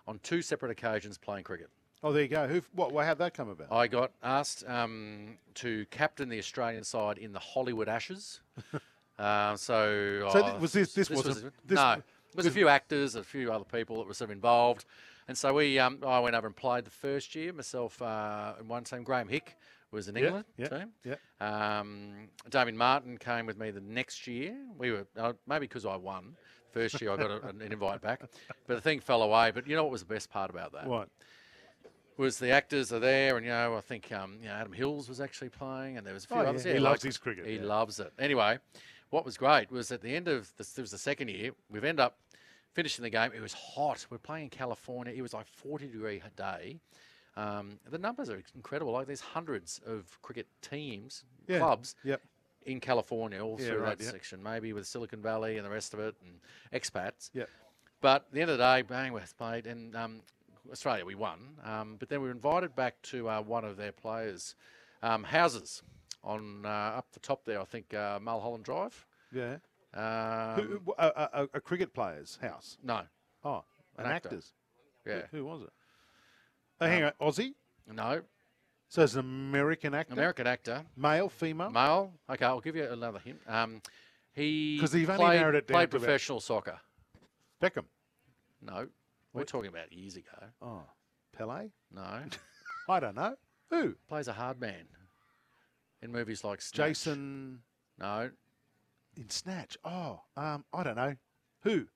D: on two separate occasions playing cricket.
C: oh, there you go. Who? What? Well, how'd that come about?
D: I got asked um, to captain the Australian side in the Hollywood Ashes. (laughs) uh, so
C: So
D: oh,
C: th- was this- this wasn't-
D: was,
C: this-
D: no. There's a few actors, a few other people that were sort of involved, and so we um, I went over and played the first year myself uh, in one team. Graeme Hick was in England
C: yeah,
D: team.
C: yeah.
D: Um, David Martin came with me the next year. We were uh, maybe because I won. First year I got a, an invite back, but the thing fell away. But you know what was the best part about that?
C: What?
D: was the actors are there, and you know, I think um, you know Adam Hills was actually playing, and there was a few
C: Oh, yeah.
D: others.
C: He
D: Yeah,
C: loves his cricket,
D: He
C: yeah.
D: loves it. Anyway, what was great was at the end of the, this was the second year. We've ended up finishing the game. It was hot. We're playing in California. It was like 40 degree a day. Um, the numbers are incredible. Like there's hundreds of cricket teams,
C: Yeah.
D: clubs
C: Yep.
D: in California, all
C: Yeah,
D: through
C: right,
D: that
C: yeah.
D: section. Maybe with Silicon Valley and the rest of it, and expats.
C: Yep.
D: But at the end of the day, bang, we played, and um, Australia, we won. Um, but then we were invited back to uh, one of their players' um, houses on uh, up the top there, I think, uh, Mulholland Drive.
C: Yeah.
D: Um,
C: Who, a, a, a- cricket player's house.
D: no,
C: Oh, an,
D: An actor.
C: actor's.
D: yeah,
C: Who, who was it? Oh, hang on, Aussie.
D: no.
C: So it's an American actor.
D: American actor,
C: Male, female.
D: male. Okay, I'll give you another hint. Um, he
C: 'Cause you've only
D: played,
C: narrowed it down
D: played
C: to about-
D: professional soccer.
C: Beckham.
D: No, we're talking about years ago.
C: Oh, Pele.
D: No, (laughs)
C: I don't know. Who?
D: plays a hard man in movies like Snatch.
C: Jason
D: No,
C: in Snatch. Oh, um, I don't know. Who?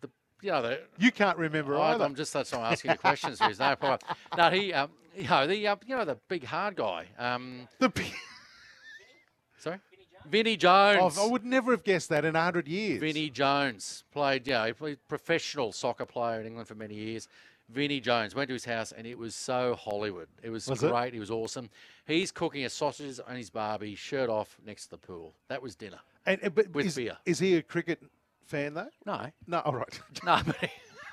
D: the yeah, the,
C: You can't remember
D: I,
C: either.
D: I'm just that's why I'm asking you questions. There's no problem. (laughs) No, he, um, you know, the uh, you know the big hard guy. Um,
C: The (laughs)
D: sorry, Vinnie Jones.
C: Oh, I would never have guessed that in a hundred years.
D: Vinnie Jones played, yeah, he played professional soccer player in England for many years. Vinnie Jones went to his house and it was so Hollywood. It was,
C: Was
D: great. It? was awesome. He's cooking his sausages on his barbie, shirt off, next to the pool. That was dinner.
C: And, and- but
D: With
C: is,
D: beer.
C: is he a cricket fan though?
D: No,
C: No. All right. (laughs)
D: no. But he,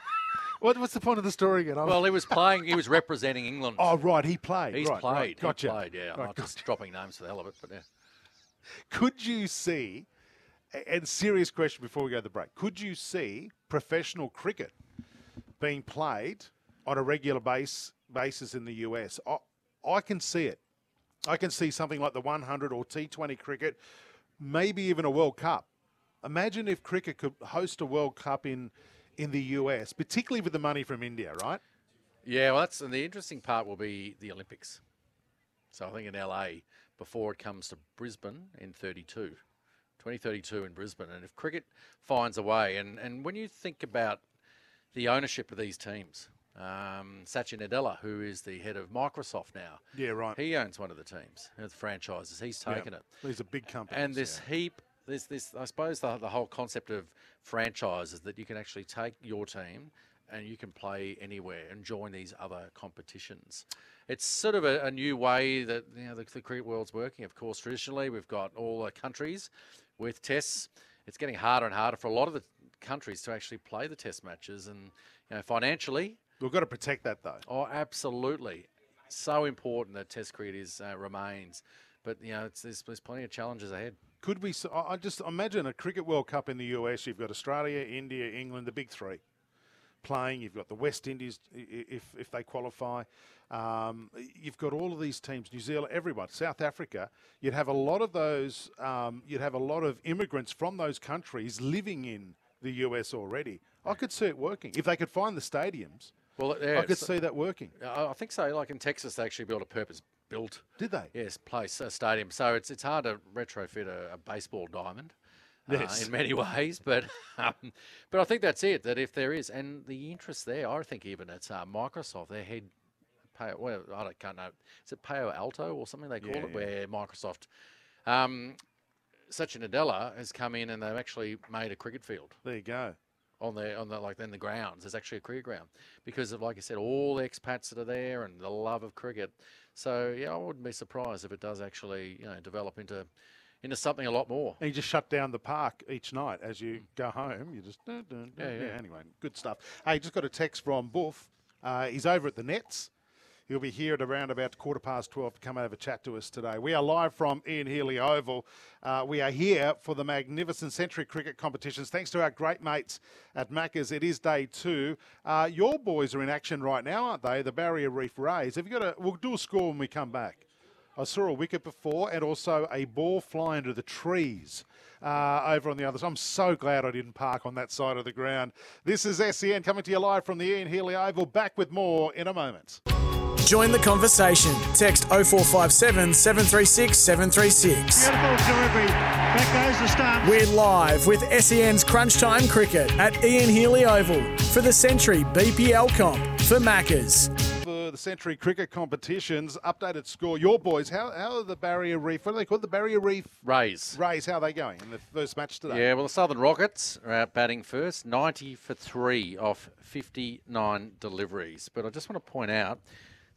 D: (laughs)
C: what, what's the point of the story again? I'm-
D: well, he was playing. He was representing England.
C: oh, right. He played.
D: He's
C: right,
D: played.
C: Right,
D: He
C: gotcha.
D: played. Yeah, I'm
C: Right,
D: not just dropping names for the hell of it, but yeah.
C: Could you see? And serious question before we go to the break. Could you see professional cricket being played on a regular base basis in the US? I, I can see it. I can see something like the 100 or T20 cricket, maybe even a World Cup. Imagine if cricket could host a World Cup in in the US, particularly with the money from India, right?
D: Yeah, well, that's and the interesting part will be the Olympics. So I think in LA before it comes to Brisbane in 32, 2032 in Brisbane, and if cricket finds a way, and and when you think about the ownership of these teams, um, Satya Nadella, who is the head of Microsoft now,
C: Yeah, right.
D: he owns one of the teams, the franchises. He's
C: Yeah.
D: taken it.
C: These are big companies.
D: And this
C: yeah.
D: heap, there's this, I suppose, the, the whole concept of franchises that you can actually take your team and you can play anywhere and join these other competitions. It's sort of a, a new way that you know the, the cricket world's working. Of course, traditionally we've got all the countries with tests. It's getting harder and harder for a lot of the countries to actually play the test matches, and you know financially,
C: We've got to protect that though.
D: Oh, absolutely. So important that Test cricket is uh, remains, but you know, it's, there's, there's plenty of challenges ahead.
C: Could we? I just imagine a cricket World Cup in the US. You've got Australia, India, England, the big three. playing. You've got the West Indies if if they qualify. Um, you've got all of these teams, New Zealand, everyone, South Africa. You'd have a lot of those. Um, you'd have a lot of immigrants from those countries living in the US already. I could see it working if they could find the stadiums.
D: Well, yeah,
C: I could see that working.
D: I I think so. Like in Texas, they actually built a purpose-built
C: Did they?
D: yes place, a stadium. So it's it's hard to retrofit a, a baseball diamond. uh,
C: Yes.
D: in many (laughs) ways, but um, but I think that's it. That if there is, and the interest there, I think even it's uh, Microsoft, their head, well, I don't, can't know, is it Palo Alto or something they call
C: Yeah,
D: it,
C: yeah.
D: where Microsoft, um, Satya Nadella has come in and they've actually made a cricket field
C: There you go.
D: on the on the like in the grounds. There's actually a cricket ground because of like I said, all the expats that are there and the love of cricket. So yeah, I wouldn't be surprised if it does actually you know develop into into something a lot more.
C: And you just shut down the park each night as you go home. You just dun, dun, dun.
D: Yeah,
C: yeah,
D: yeah.
C: Anyway, good stuff. Hey, just got a text from Boof. Uh, he's over at the Nets. He'll be here at around about quarter past 12 to come over and chat to us today. We are live from Ian Healy Oval. Uh, we are here for the magnificent Century Cricket competitions. Thanks to our great mates at Macca's. It is day two. Uh, your boys are in action right now, aren't they? The Barrier Reef Rays. Have you got a? We'll do a score when we come back. I saw a wicket before and also a ball fly into the trees uh, over on the other side. I'm so glad I didn't park on that side of the ground. This is SEN coming to you live from the Ian Healy Oval. Back with more in a moment.
A: Join the conversation. Text 0457 736 736.
B: Beautiful delivery. Back goes the stump.
A: We're live with SEN's Crunch Time Cricket at Ian Healy Oval for the Century BPL comp for Maccas.
C: For the Century Cricket competitions, updated score. Your boys, how, how are the Barrier Reef, what do they call it? The Barrier Reef
D: Rays.
C: Rays, how are they going in the first match today?
D: Yeah, well, the Southern Rockets are out batting first, 90 for three off 59 deliveries. But I just want to point out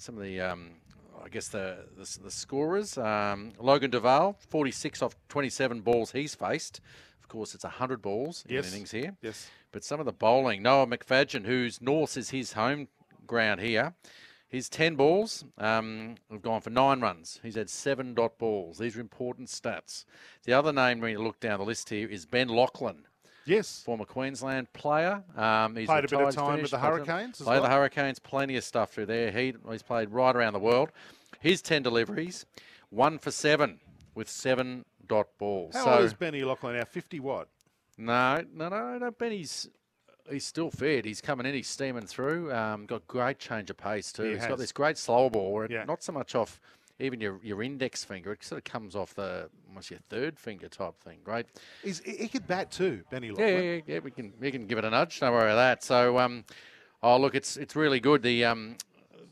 D: some of the, um, I guess, the the, the scorers. Um, Logan Duval, 46 off 27 balls he's faced. Of course, it's 100 balls in
C: Yes.
D: an innings here.
C: Yes.
D: But some of the bowling, Noah McFadgen, whose North is his home ground here, his 10 balls um, have gone for nine runs. He's had seven dot balls. These are important stats. The other name when you look down the list here is Ben Laughlin,
C: Yes.
D: former Queensland player. Um, he's
C: Played a bit of time with the Hurricanes
D: Played the. Hurricanes, plenty of stuff through there. He, he's played right around the world. His 10 deliveries, one for seven with seven dot balls.
C: How
D: so,
C: old is Benny Laughlin now? 50 what?
D: no, no, no, no. Benny's he's still fit. He's coming in. He's steaming through. Um, got great change of pace too.
C: He
D: has got this great slower ball where
C: Yeah.
D: not so much off even your, your index finger. It sort of comes off the almost your third finger type thing. Great.
C: He's, he could bat too, Benny
D: Yeah, yeah, yeah, yeah. We can we can give it a nudge. Don't worry about that. So, um, oh look, it's it's really good. The um,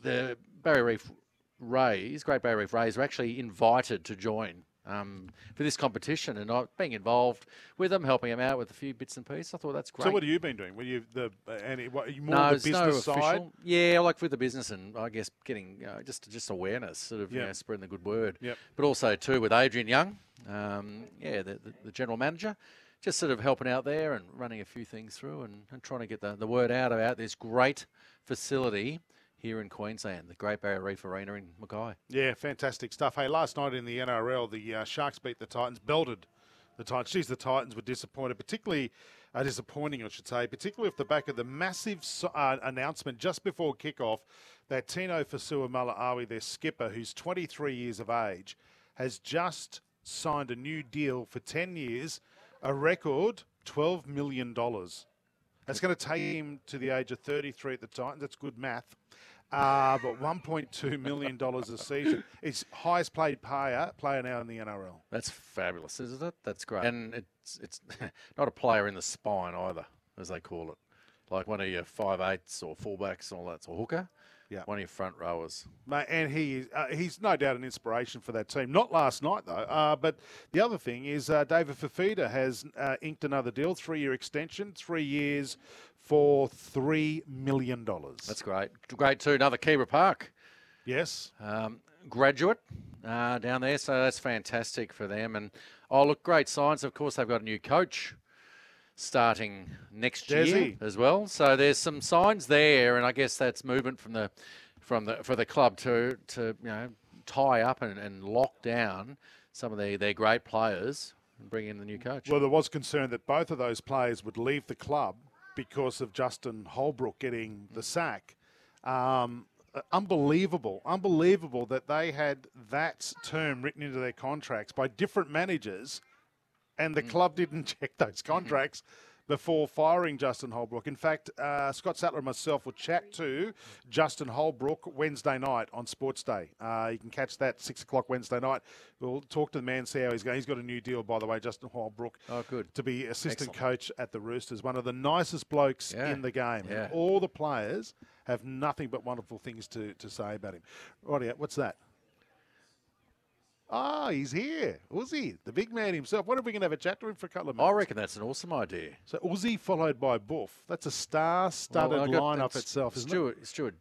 D: the Barrier Reef Rays, Great Barrier Reef Rays, are actually invited to join um, for this competition, and being involved with them, helping them out with a few bits and pieces. I thought that's great.
C: So what have you been doing? Were you the uh, any what, are you more
D: no,
C: the business
D: no
C: side?
D: official. Yeah, like with the business and I guess getting uh, just just awareness, sort of you know, spreading the good word.
C: Yep.
D: But also too with Adrian Young, um, yeah, the, the, the general manager, just sort of helping out there and running a few things through and, and trying to get the, the word out about this great facility here in Queensland, the Great Barrier Reef Arena in Mackay.
C: Yeah, fantastic stuff. Hey, last night in the NRL, the uh, Sharks beat the Titans, belted the Titans. Geez, the Titans were disappointed, particularly uh, disappointing, I should say, particularly off the back of the massive uh, announcement just before kickoff that Tino Fa'asuamaleaui, their skipper, who's 23 years of age, has just signed a new deal for 10 years, a record $12 million. That's going to take him to the age of 33 at the Titans. That's good math. Uh, but 1.2 million dollars a season. It's highest paid player player now in the NRL.
D: That's fabulous, isn't it? That's great. And it's it's (laughs) not a player in the spine either, as they call it. Like one of your five eights or fullbacks and all that, or hooker.
C: Yeah.
D: One of your front rowers.
C: Mate, and he uh, he's no doubt an inspiration for that team. Not last night though. Uh, but the other thing is uh, David Fifita has uh, inked another deal, three year extension, three years for three million dollars.
D: That's great. Great too. Another Keebra Park
C: yes.
D: um, graduate uh, down there, so that's fantastic for them. And oh, look, great signs. Of course, they've got a new coach starting next year as well. So there's some signs there, and I guess that's movement from the from the for the club to to you know tie up and, and lock down some of their, their great players and bring in the new coach.
C: Well, there was concern that both of those players would leave the club because of Justin Holbrook getting the sack. Um, uh, unbelievable, unbelievable that they had that term written into their contracts by different managers, and the club didn't (laughs) check those contracts before firing Justin Holbrook. In fact, uh, Scott Sattler and myself will chat to Justin Holbrook Wednesday night on Sports Day. Uh, you can catch that six o'clock Wednesday night. We'll talk to the man, see how he's going. He's got a new deal, by the way, Justin Holbrook.
D: Oh, good.
C: To be assistant
D: Excellent.
C: coach at the Roosters, one of the nicest blokes
D: Yeah.
C: in the game.
D: Yeah.
C: All the players have nothing but wonderful things to, to say about him. Right, what's that? Ah, he's here. Uzi, the big man himself. What if we can have a chat to him for a couple of minutes?
D: I reckon that's an awesome idea.
C: So Uzi followed by Boof. That's a star-studded
D: Well,
C: lineup
D: it's-
C: itself, isn't it?
D: Stuart, Stuart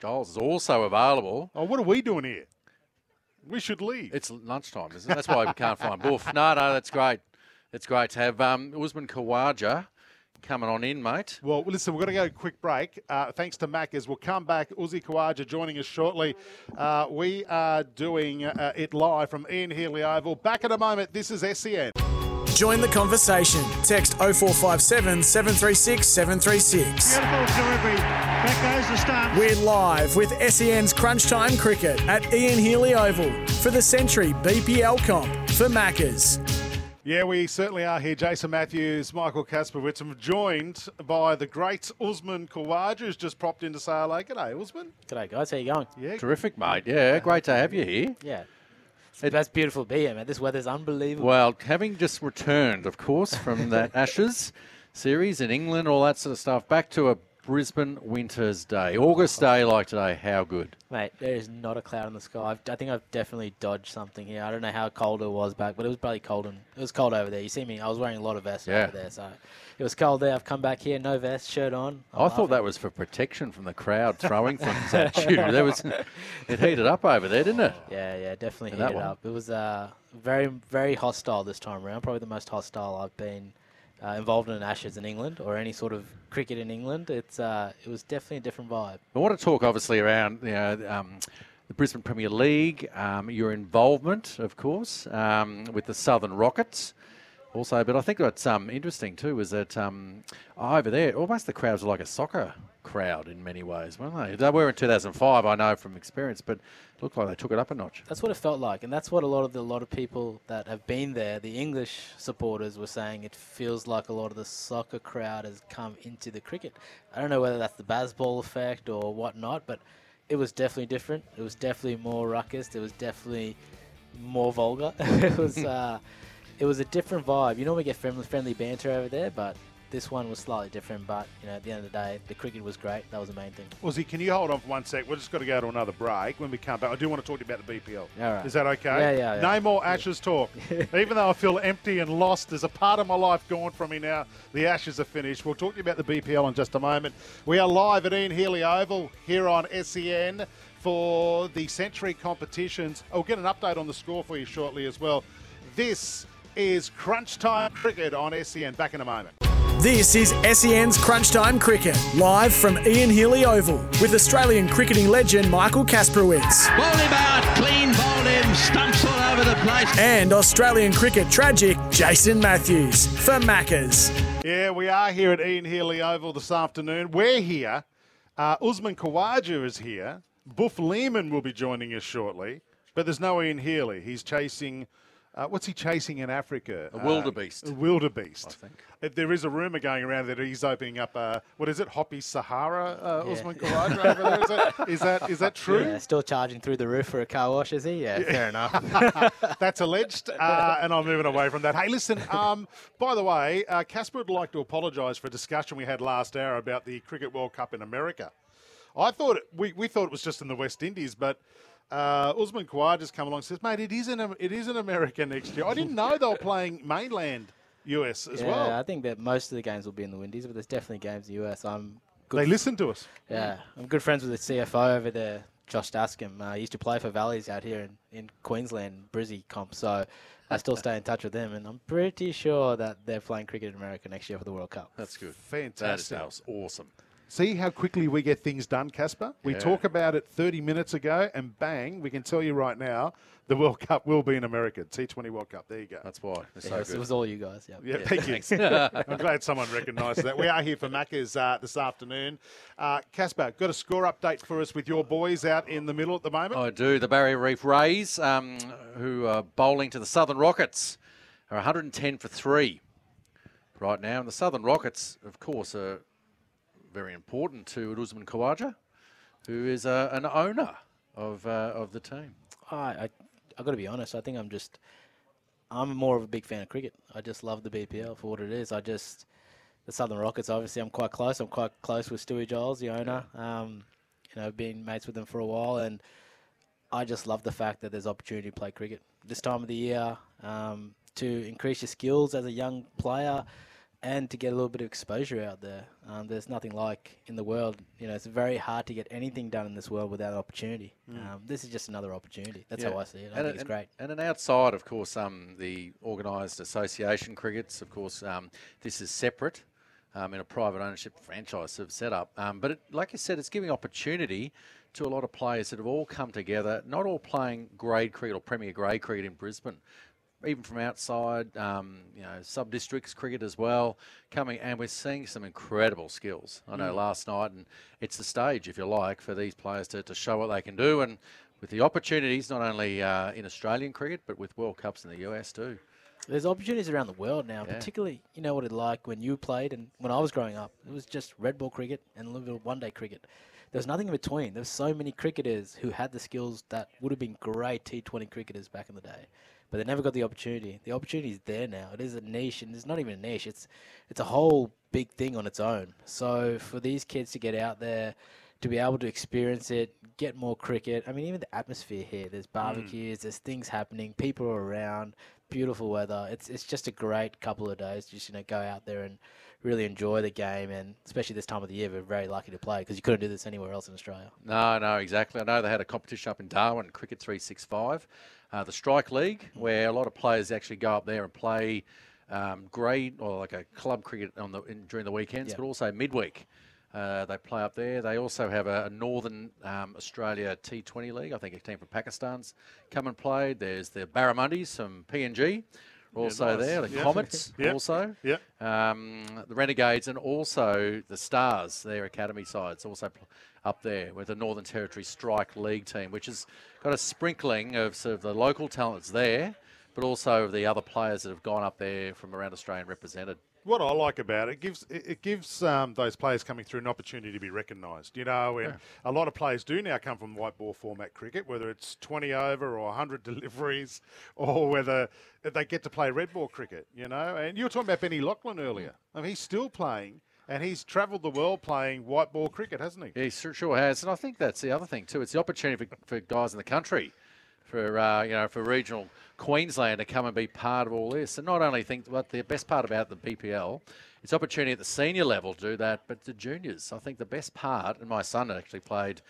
D: Giles is also available.
C: Oh, what are we doing here? We should leave.
D: It's lunchtime, isn't it? That's why we can't find Boof. (laughs) No, no, that's great. It's great to have um, Usman Khawaja coming on in, mate.
C: Well, listen, we're going to go a quick break. Uh, thanks to Maccas. We'll come back. Uzi Khawaja joining us shortly. Uh, we are doing uh, it live from Ian Healy Oval. Back in a moment. This is SEN.
A: Join the conversation. Text 0457 736 736.
B: Beautiful delivery. Back goes the stump.
A: We're live with SEN's Crunch Time Cricket at Ian Healy Oval for the Century BPL comp for Maccas.
C: Yeah, we certainly are here. Jason Matthews, Michael Kasprowicz, and we're joined by the great Usman Khawaja, who's just popped in to say hello. G'day, Usman.
E: G'day, guys. How you going?
C: Yeah,
D: Terrific, mate. Yeah, great to have you here.
E: Yeah. That's beautiful to be here, man. This weather's unbelievable.
D: Well, having just returned, of course, from that (laughs) Ashes series in England, all that sort of stuff, back to a Brisbane winter's day. August day like today, how good?
E: Mate, there is not a cloud in the sky. I've, I think I've definitely dodged something here. I don't know how cold it was back, but it was probably cold. And it was cold over there. You see me? I was wearing a lot of vests
D: Yeah.
E: over there, so it was cold there. I've come back here, no vest, shirt on. I'm
D: I thought that was for protection from the crowd throwing things at you. There was, it heated up over there, didn't it?
E: Yeah, yeah, definitely
D: that
E: heated up. It was uh, very, very hostile this time around. Probably the most hostile I've been uh, involved in Ashes in England or any sort of cricket in England. It's uh, it was definitely a different vibe.
D: I want to talk obviously around you know, um, the Brisbane Premier League, um, your involvement, of course, um, with the Southern Rockets. Also, but I think what's um, interesting too is that um, over there, almost the crowds are like a soccer crowd in many ways, weren't they? They were in 2005, I know from experience, but looked like they took it up a notch.
E: That's what it felt like, and that's what a lot of the a lot of people that have been there, the English supporters, were saying. It feels like a lot of the soccer crowd has come into the cricket. I don't know whether that's the Bazball effect or whatnot, but it was definitely different. It was definitely more ruckus. It was definitely more vulgar. (laughs) it was (laughs) uh, it was a different vibe. You normally get friendly friendly banter over there, but this one was slightly different. But you know, at the end of the day, the cricket was great. That was the main thing.
C: Uzi, can you hold on for one sec? We're just got to go to another break. When we come back, I do want to talk to you about the BPL.
E: All right.
C: Is that okay?
E: Yeah, yeah, yeah.
C: No more Ashes talk. (laughs) Even though I feel empty and lost, there's a part of my life gone from me now. The Ashes are finished. We'll talk to you about the BPL in just a moment. We are live at Ian Healy Oval here on SEN for the Century competitions. I'll get an update on the score for you shortly as well. This is Crunch Time Cricket on SEN. Back in a moment.
A: This is SEN's Crunch Time Cricket, live from Ian Healy Oval with Australian cricketing legend Michael Kasprowicz
B: Bowled him out. Clean bowled him. Stumps all over the place.
A: and Australian cricket tragic Jason Matthews for Maccas.
C: Yeah, we are here at Ian Healy Oval this afternoon. We're here. Uh, Usman Khawaja is here. Boof Lehman will be joining us shortly. But there's no Ian Healy. He's chasing. Uh, what's he chasing in Africa?
D: A
C: Uh,
D: wildebeest.
C: a wildebeest.
D: I think.
C: Uh, There is a rumour going around that he's opening up. Uh, what is it? Hoppy Sahara. Uh,
E: Yeah.
C: Usman Khawaja over there. Is that is that, is that true?
E: Yeah, still charging through the roof for a car wash, is he? Yeah, fair enough. (laughs)
C: That's alleged, uh, and I'm moving away from that. Hey, listen. Um, by the way, uh, Kaspa would like to apologise for a discussion we had last hour about the Cricket World Cup in America. I thought it, we we thought it was just in the West Indies, but uh, Usman Khawaja just come along and says, "Mate, it is in it is in America next year." I didn't know they were (laughs) playing mainland US as
E: yeah,
C: well.
E: Yeah, I think that most of the games will be in the Windies, but there's definitely games in the US. I'm good.
C: They listen to us.
E: yeah, I'm good friends with the CFO over there, Josh Dascom. Uh, he used to play for Valleys out here in, in Queensland, Brizzy comp. So I still stay in touch with them, and I'm pretty sure that they're playing cricket in America next year for the World Cup.
D: That's good.
C: Fantastic.
D: That is awesome.
C: See how quickly we get things done, Kaspa? We
D: Yeah.
C: talk about it 30 minutes ago, and bang, we can tell you right now the World Cup will be in America. T20 World Cup. There you go.
D: That's why. It's
E: Yeah,
D: so
E: it, was,
D: good.
E: it was all you guys. Yeah.
C: Yeah,
D: Yeah,
C: thank
D: thanks.
C: you. (laughs) (laughs) I'm glad someone recognised that. We are here for Macca's uh, this afternoon. Uh, Kaspa, got a score update for us with your boys out in the middle at the moment?
D: I do. The Barrier Reef Rays, um, who are bowling to the Southern Rockets, are 110 for three right now. And the Southern Rockets, of course, are very important to Usman Khawaja, who is uh, an owner of uh, of the team.
E: I, I, I got to be honest. I think I'm just, I'm more of a big fan of cricket. I just love the BPL for what it is. I just, the Southern Rockets. Obviously, I'm quite close. I'm quite close with Stewie Giles, the owner. Um, you know, been mates with him for a while, and I just love the fact that there's opportunity to play cricket this time of the year um, to increase your skills as a young player. And to get a little bit of exposure out there, um, there's nothing like in the world. You know, it's very hard to get anything done in this world without opportunity. Um, this is just another opportunity. That's how I see it. I think it's great.
D: And, and outside, of course, um, the organised association crickets, of course, um, this is separate um, in a private ownership franchise sort of setup. Um, but it, like you said, it's giving opportunity to a lot of players that have all come together, not all playing grade cricket or Premier grade cricket in Brisbane. Even from outside, um, you know, sub districts cricket as well, coming and we're seeing some incredible skills. I know last night, and it's the stage, if you like, for these players to, to show what they can do. And with the opportunities, not only uh, in Australian cricket, but with World Cups in the US too.
E: There's opportunities around the world now,
D: Yeah.
E: particularly, you know what it like when you played and when I was growing up. It was just red ball cricket and a little bit of one day cricket. There was nothing in between. There's so many cricketers who had the skills that would have been great T20 cricketers back in the day, but they never got the opportunity. The opportunity is there now. It is a niche, and it's not even a niche. It's it's a whole big thing on its own. So for these kids to get out there, to be able to experience it, get more cricket. I mean, even the atmosphere here. There's hmm. barbecues. There's things happening. People are around. Beautiful weather. It's it's just a great couple of days. Just you know, go out there and really enjoy the game, and especially this time of the year, we're very lucky to play because you couldn't do this anywhere else in Australia.
D: No, no, exactly. I know they had a competition up in Darwin, Cricket 365, uh, the Strike League, where a lot of players actually go up there and play um, grade or like a club cricket on the in, during the weekends,
E: Yeah.
D: but also midweek. Uh, they play up there. They also have a, a Northern um, Australia T20 league. I think a team from Pakistan's come and played. There's the Barramundis from PNG, also
C: nice.
D: there. The
C: Yeah.
D: Comets (laughs)
C: Yep.
D: also.
C: Yep.
D: Um, the Renegades and also the Stars, their academy sides, also pl- up there with the Northern Territory Strike League team, which has got a sprinkling of sort of the local talents there, but also of the other players that have gone up there from around Australia and represented.
C: What I like about it, it gives it, gives um, those players coming through an opportunity to be recognised. You know, and a lot of players do now come from white ball format cricket, whether it's 20 over or 100 (laughs) deliveries, or whether they get to play red ball cricket. You know, and you were talking about Benny Laughlin earlier. I mean, he's still playing, and he's travelled the world playing white ball cricket, hasn't he?
D: Yeah, he sure has, and I think that's the other thing too. It's the opportunity for, for guys in the country, for uh, you know, for regional Queensland to come and be part of all this. And not only think but the best part about the BPL, it's opportunity at the senior level to do that, but the juniors. I think the best part, and my son actually played.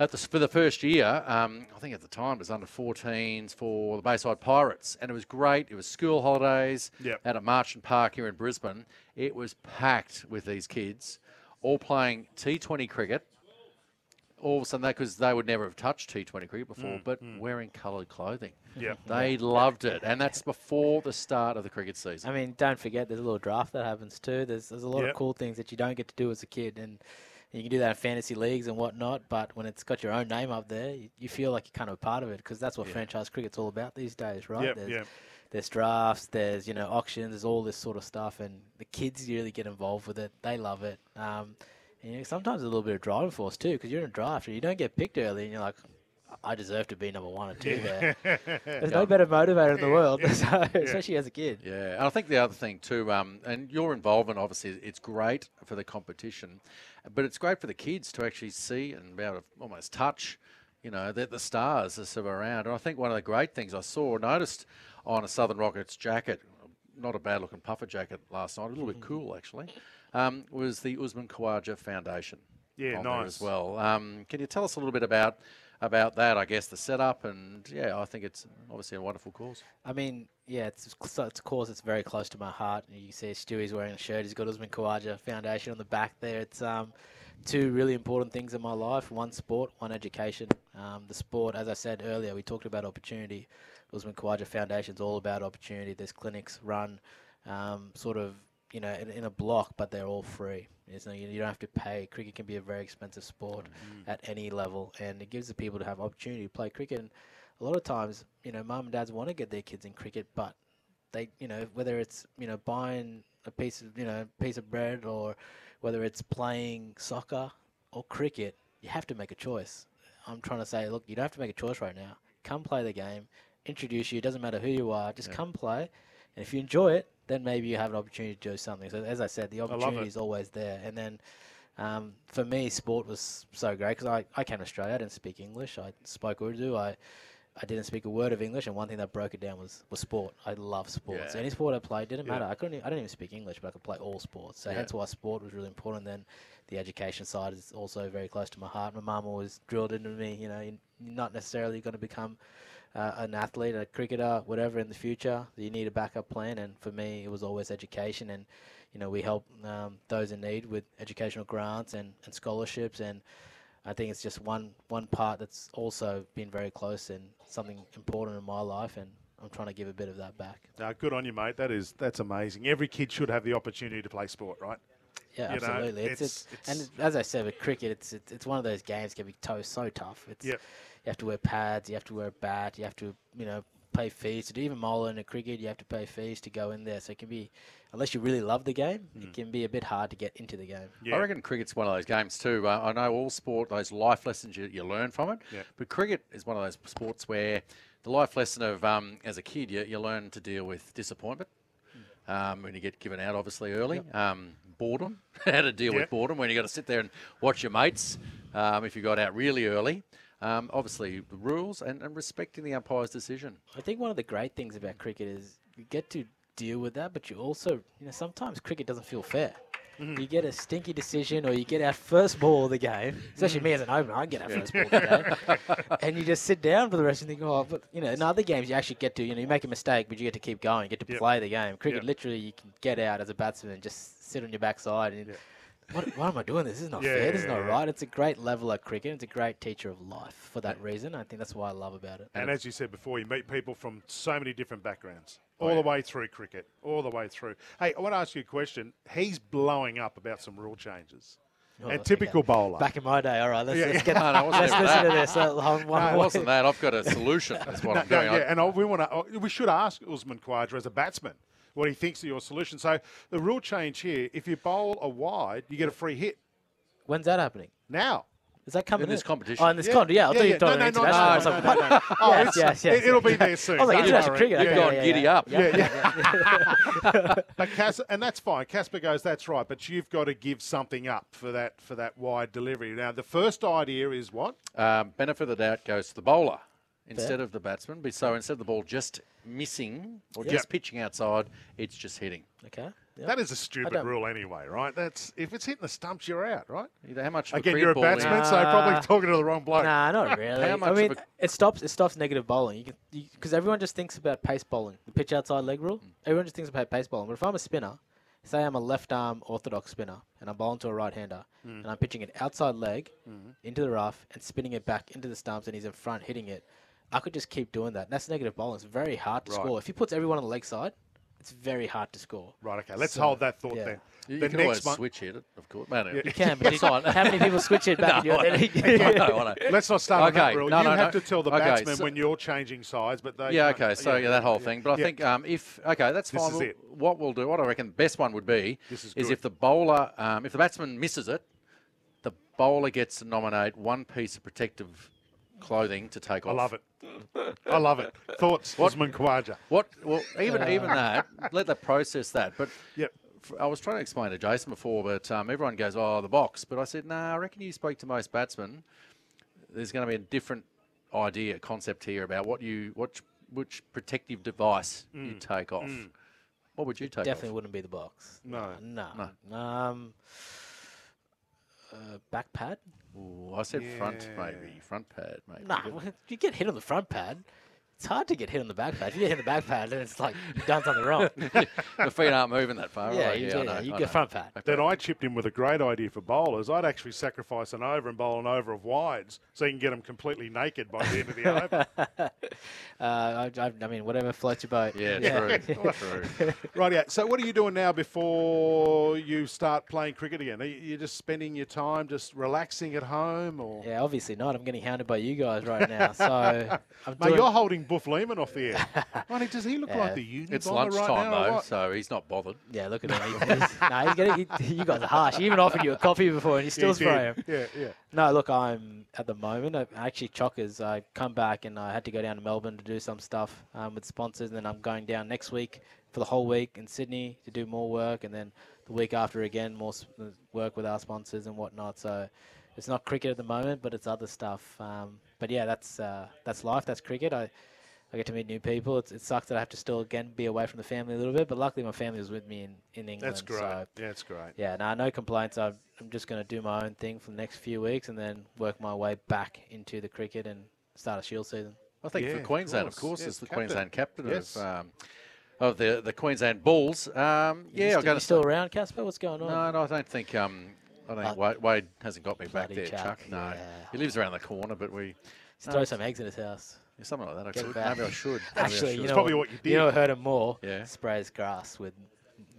D: At the, for the first year, um, I think at the time it was under 14s for the Bayside Pirates, and it was great. It was school holidays
C: Yep.
D: out at Marchant Park here in Brisbane. It was packed with these kids, all playing T20 cricket. All of a sudden, because they would never have touched T20 cricket before,
C: Mm,
D: but wearing coloured clothing.
C: Yep.
D: They loved it, and that's before the start of the cricket season.
E: I mean, don't forget, there's a little draft that happens too. There's there's a lot
C: Yep.
E: of cool things that you don't get to do as a kid, and you can do that in fantasy leagues and whatnot. But when it's got your own name up there, you, you feel like you're kind of a part of it because that's what franchise cricket's all about these days, right?
C: Yep,
E: there's,
C: yep.
E: there's drafts, there's you know auctions, there's all this sort of stuff, and the kids really get involved with it. They love it. Um, and, you know, sometimes a little bit of driving force too, because you're in a draft and you don't get picked early, and you're like. I deserve to be number one or two there. (laughs) There's no better motivator in the world, (laughs) so, especially as a kid.
D: Yeah, and I think the other thing too, um, and your involvement obviously, it's great for the competition, but it's great for the kids to actually see and be able to almost touch, you know, that the stars are sort of around. And I think one of the great things I saw, noticed on a Southern Rockets jacket, not a bad looking puffer jacket last night, a little bit cool actually, um, was the Usman Khawaja Foundation.
C: Yeah,
D: on there
C: nice.
D: as well. Um, can you tell us a little bit about about that. I guess the setup, and yeah, I think it's obviously a wonderful cause.
E: I mean, yeah, it's it's a cause that's very close to my heart. You can see Stewie's wearing a shirt. He's got Usman Khawaja Foundation on the back there. It's um, two really important things in my life: one sport, one education. Um, the sport, as I said earlier, we talked about opportunity. Usman Khawaja Foundation is all about opportunity. There's clinics run, um, sort of, you know, in, in, a block, but they're all free. No, you, you, don't have to pay. Cricket can be a very expensive sport mm-hmm. at any level, and it gives the people to have opportunity to play cricket. And a lot of times, you know, mum and dads want to get their kids in cricket, but they, you know, whether it's you know buying a piece of you know piece of bread or whether it's playing soccer or cricket, you have to make a choice. I'm trying to say, look, you don't have to make a choice right now. Come play the game, introduce you. It doesn't matter who you are, just yeah. come play. And if you enjoy it, then maybe you have an opportunity to do something. So as I said, the opportunity is always there. And then um, for me, sport was so great because I, I came to Australia. I didn't speak English. I spoke Urdu. I I didn't speak a word of English, and one thing that broke it down was, was sport. I love sports. Yeah. Any sport I played didn't yeah. matter. I couldn't. Even, I didn't even speak English, but I could play all sports. So yeah. hence why sport was really important. Then the education side is also very close to my heart. My mum always drilled into me. You know, you're not necessarily going to become uh, an athlete, a cricketer, whatever in the future. You need a backup plan, and for me, it was always education. And you know, we help um, those in need with educational grants and, and scholarships and I think it's just one one part that's also been very close and something important in my life, and I'm trying to give a bit of that back.
C: No, good on you, mate. That is that's amazing. Every kid should have the opportunity to play sport, right?
E: Yeah, you absolutely. Know, it's, it's, it's, and as I said with cricket, it's, it's it's one of those games can be to- so tough. It's yep. you have to wear pads, you have to wear a bat, you have to you know pay fees to do even mola in a cricket. You have to pay fees to go in there, so it can be unless you really love the game, mm. it can be a bit hard to get into the game.
D: Yeah. I reckon cricket's one of those games too. Uh, I know all sport, those life lessons you, you learn from it, yeah. but cricket is one of those sports where the life lesson of um, as a kid, you, you learn to deal with disappointment. Hmm. Um, when you get given out, obviously early, yep. um, boredom, (laughs) how to deal yep. with boredom when you've got to sit there and watch your mates. Um, if you got out really early, um, obviously the rules and, and respecting the umpire's decision.
E: I think one of the great things about cricket is you get to deal with that, but you also, you know, sometimes cricket doesn't feel fair. Mm-hmm. You get a stinky decision, or you get our first ball of the game. Especially me as an opener, I get our first ball of the game, (laughs) and you just sit down for the rest and think, oh, but you know, in other games you actually get to, you know, you make a mistake, but you get to keep going, you get to yep. play the game. Cricket, yep. literally, you can get out as a batsman and just sit on your backside and. Yep what, why am I doing this? This is not yeah, fair. This is not right. It's a great level of cricket. It's a great teacher of life for that reason. I think that's why I love about it.
C: And, as you said before, you meet people from so many different backgrounds, oh, all the way through cricket, all the way through. Hey, I want to ask you a question. He's blowing up about some rule changes. Oh, and typical okay. bowler.
E: Back in my day, all right. Let's, yeah. let's get. no, no, let's listen to this. Uh,
D: no, it wasn't that. I've got a (laughs) solution. That's what no, I'm doing.
C: yeah, and I, we want to. We should ask Usman Khawaja as a batsman what he thinks of your solution. So the rule change here: if you bowl a wide, you get a free hit.
E: When's that happening?
C: Now.
E: Is that coming
D: in this competition?
E: Oh, in this yeah. yeah, I thought you were talking no, no, international no, no, no, no, (laughs)
C: Oh, yes, yes, yes. It'll be there soon. (laughs)
E: I was like, international cricket.
D: You've gone giddy up.
C: Yeah, yeah. (laughs) but Cas- and that's fine. Kaspa goes, that's right. But you've got to give something up for that for that wide delivery. Now, the first idea is what?
D: Um, benefit of the doubt goes to the bowler instead Fair. of the batsman. So instead of the ball just missing or yep. just pitching outside, it's just hitting.
E: Okay.
C: Yep. That is a stupid rule anyway, right? That's if it's hitting the stumps, you're out, right?
D: Either how much
C: again? You're a batsman, nah. so probably talking to the wrong bloke.
E: Nah, not (laughs) really. how much I mean, it stops it stops negative bowling. Because everyone just thinks about pace bowling, the pitch outside leg rule. Mm. Everyone just thinks about pace bowling. But if I'm a spinner, say I'm a left arm orthodox spinner and I'm bowling to a right hander mm. and I'm pitching it outside leg mm. into the rough and spinning it back into the stumps and he's in front hitting it. I could just keep doing that. That's negative bowling. It's very hard to right. score. If he puts everyone on the leg side, it's very hard to score.
C: Right. Okay. Let's so, hold that thought
E: yeah.
C: then.
D: You,
C: the
D: you can always one, switch hit it, of course. Man,
E: yeah. You can, but how many people switch it back no, in your
C: I know, I know. Let's not start okay. on that rule. No, you no, have no. to tell the okay, batsman so when you're changing sides, but they
D: yeah, okay. So yeah, that whole thing. But I think um, if okay, that's
C: this
D: fine.
C: We'll,
D: what we'll do, what I reckon, the best one would be
C: is,
D: is if the bowler, um, if the batsman misses it, the bowler gets to nominate one piece of protective clothing to take off.
C: I love it. I love it. Thoughts, Usman Khawaja.
D: What? Well, even even that. Let them process that. But
C: yep.
D: I was trying to explain to Jason before, but um, everyone goes, "Oh, the box." But I said, "No, nah, I reckon you spoke to most batsmen. There's going to be a different idea, concept here about what you, what, which protective device mm. you take off. Mm. What would you take? Off?
E: Definitely
D: off?
E: wouldn't be the box.
C: No,
E: no, no. Um, uh, back pad.
D: Ooh, I said front,
C: Yeah.
D: maybe front pad, maybe.
E: Nah, (laughs) you get hit on the front pad. It's hard to get hit on the back pad. If you get hit on the back pad, then it's like you've done something wrong. (laughs)
D: the feet aren't moving that far.
E: yeah,
D: right?
E: you,
D: yeah,
E: yeah,
D: know,
E: you get
D: know.
E: front pad.
C: Then I chipped in with a great idea for bowlers. I'd actually sacrifice an over and bowl an over of wides so you can get them completely naked by the end of the (laughs) over.
E: Uh, I, I, I mean, whatever floats your boat.
D: Yeah, true, (laughs) true.
C: Right, yeah. So, what are you doing now before you start playing cricket again? Are you you just spending your time just relaxing at home, or
E: Yeah, obviously not. I'm getting hounded by you guys right now. So I'm
C: mate,
E: doing,
C: you're holding Boof Lehman off the air. (laughs) Mate, does he look
E: Yeah.
C: like the union
D: It's
C: bomber right
D: lunchtime
C: now? or
D: though,
C: what?
D: so he's not bothered.
E: yeah, look at him. (laughs) He, he's, nah, he's getting, he, you guys are harsh. He even offered you a coffee before, and you still
C: He
E: spray
C: did.
E: him.
C: Yeah, yeah.
E: No, look, I'm at the moment. I, actually, chockers. I come back and I had to go down to Melbourne to do some stuff um, with sponsors, and then I'm going down next week for the whole week in Sydney to do more work, and then the week after again more s- uh, work with our sponsors and whatnot. So it's not cricket at the moment, but it's other stuff. Um, but yeah, that's uh, that's life. That's cricket. I. I get to meet new people. It's, it sucks that I have to still again be away from the family a little bit, but luckily my family was with me in, in England.
C: That's great.
E: So
C: yeah, that's great.
E: yeah, no, no complaints. i I'm just going to do my own thing for the next few weeks and then work my way back into the cricket and start a Shield season.
D: I think
C: Yeah,
D: for Queensland, of
C: course.
D: course,
C: Yes,
D: is the
C: captain.
D: Queensland captain
C: Yes.
D: of um, of the the Queensland Bulls. Um, yeah,
E: st-
D: I'm going
E: you
D: to
E: still around, Kaspa? What's going on?
D: No, no, I don't think. Um, I don't think
E: Uh,
D: Wade, Wade hasn't got me back there,
E: Chuck,
D: Chuck. No,
E: yeah.
D: he lives around the corner, but we
E: Let's throw some eggs in his house.
D: Yeah, something like that. I
E: Get
D: could.
E: back.
D: Maybe I should. (laughs) Maybe I
E: Actually,
D: should.
E: you
C: It's
E: know,
C: probably what you
E: You know,
C: did.
E: what hurt him more.
D: Yeah.
E: Sprays grass with.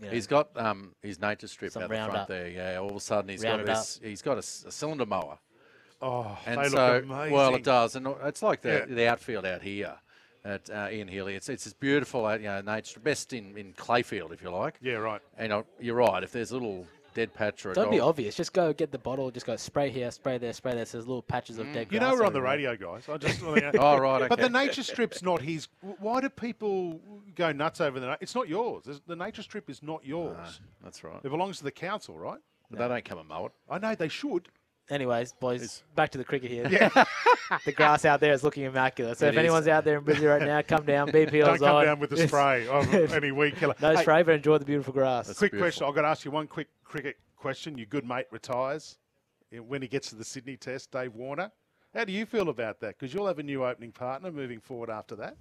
E: You know,
D: He's got um, his nature strip
E: Some
D: out the front
E: Roundup.
D: there. Yeah, all of a sudden he's got this. He's got a, s- a cylinder mower,
C: Oh,
D: and
C: they
D: so
C: look amazing.
D: well it does, and it's like the
C: Yeah.
D: the outfield out here at uh, Ian Healy. It's it's this beautiful, uh, you know, nature best in in Clayfield if you like.
C: Yeah, right.
D: And uh, you're right. If there's a little dead patch or a
E: don't
D: dog,
E: be obvious. Just go get the bottle. Just go spray here, spray there, spray there. So there's little patches of mm. dead
C: You
E: grass
C: know we're on the
E: everywhere.
C: radio, guys. I just. (laughs)
D: Oh right, okay.
C: But the nature strip's not his. Why do people go nuts over the? na- It's not yours. There's- The nature strip is not yours.
D: No, that's right.
C: It belongs to the council, right?
D: But they don't come and mow it.
C: I know they should.
E: Anyways, boys,
D: It's-
E: back to the cricket here.
C: Yeah. (laughs)
E: the grass out there is looking immaculate. So
D: It
E: if
D: is.
E: anyone's out there in Brizzy right now, come down. BPL's
C: Don't come
E: on.
C: down with the spray (laughs) of any weed killer.
E: No
C: Hey,
E: spray, but enjoy the beautiful grass.
D: That's
C: quick
D: beautiful.
C: question. I've got to ask you one quick cricket question. Your good mate retires eh, when he gets to the Sydney Test, Dave Warner. How do you feel about that? Because you'll have a new opening partner moving forward after that.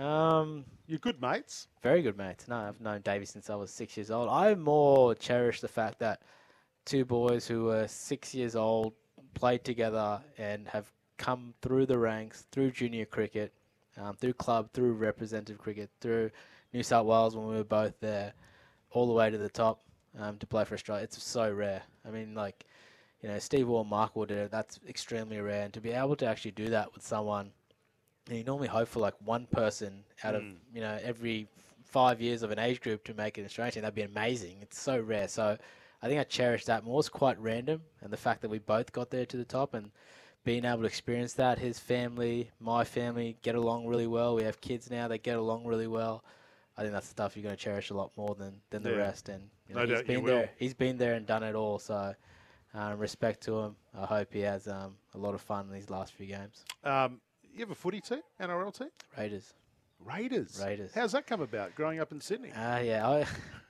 E: Um,
C: You're good mates.
E: very good mates. No, I've known Davey since I was six years old. I more cherish the fact that two boys who were six years old played together and have come through the ranks, through junior cricket, um, through club, through representative cricket, through New South Wales when we were both there, all the way to the top um, to play for Australia. It's so rare. I mean, like, you know, Steve Waugh and Mark Waugh did it. That's extremely rare. And to be able to actually do that with someone, you normally hope for like one person out of, you know, every five years of an age group to make an Australian team. That'd be amazing. It's so rare. So I think I cherish that more. It's quite random. And the fact that we both got there to the top and being able to experience that, his family, my family get along really well. We have kids now that get along really well. I think that's stuff you're going to cherish a lot more than, than the
C: Yeah.
E: rest. And you know,
C: No
E: he's
C: doubt you
E: been
C: will.
E: there. He's been there and done it all. So um, respect to him. I hope he has um, a lot of fun in these last few games.
C: Um, you have a footy team, NRL team?
E: Raiders.
C: Raiders.
E: Raiders.
C: How's that come about, growing up in Sydney?
E: Ah, yeah. I (laughs)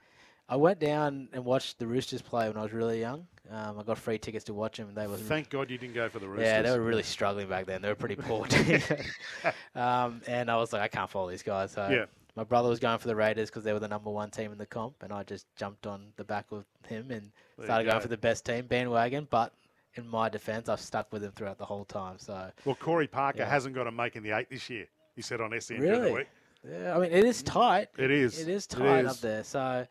E: I went down and watched the Roosters play when I was really young. Um, I got free tickets to watch them, and they were
C: Thank God you didn't go for the Roosters.
E: yeah, they were really struggling back then. They were pretty poor team. (laughs) (laughs) um, and I was like, I can't follow these guys. So
C: Yeah.
E: my brother was going for the Raiders because they were the number one team in the comp, and I just jumped on the back of him and
C: you
E: started
C: go.
E: going for the best team bandwagon. But in my defence, I've stuck with him throughout the whole time. So
C: Well, Corey Parker
E: Yeah.
C: hasn't got a make in the eight this year. He said on the
E: really,
C: week.
E: yeah, I mean, it is tight.
C: It is.
E: It is tight
C: is.
E: up there. So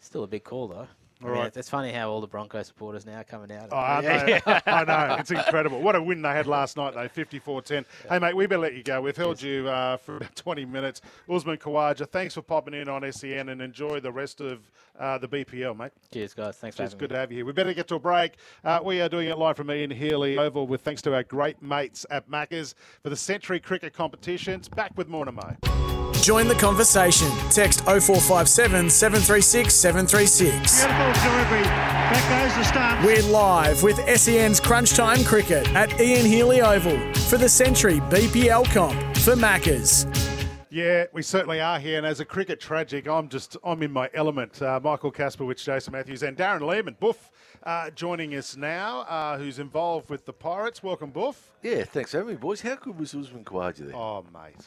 E: still a big call though. I
C: All
E: mean,
C: right.
E: it's, it's funny how all the Broncos supporters now are coming out.
C: Oh, I know. (laughs) (laughs) I know. It's incredible. What a win they had last night, though, 54-10. Hey, mate, we better let you go. We've held you uh, for about 20 minutes. Usman Khawaja, thanks for popping in on SEN and enjoy the rest of uh, the BPL, mate.
E: Cheers, guys. Thanks for
C: It's
E: having
C: good
E: me.
C: to have you here. We better get to a break. Uh, we are doing it live from Ian Healy Oval with thanks to our great mates at Maccas for the Century Cricket Competitions. Back with more to Mo.
A: Join the conversation. Text 0457 736 736.
B: Beautiful delivery. Back goes the stump.
A: We're live with SEN's Crunch Time Cricket at Ian Healy Oval for the Century BPL comp for Maccas.
C: Yeah, we certainly are here. And as a cricket tragic, I'm just I'm in my element. Uh, Michael Kasprowicz, Jason Matthews, and Darren Lehman, Boof, uh, joining us now, uh, who's involved with the Pirates. Welcome, Boof.
F: Yeah, thanks for having me, boys. How good was Usman Khawaja there?
C: Oh, mate.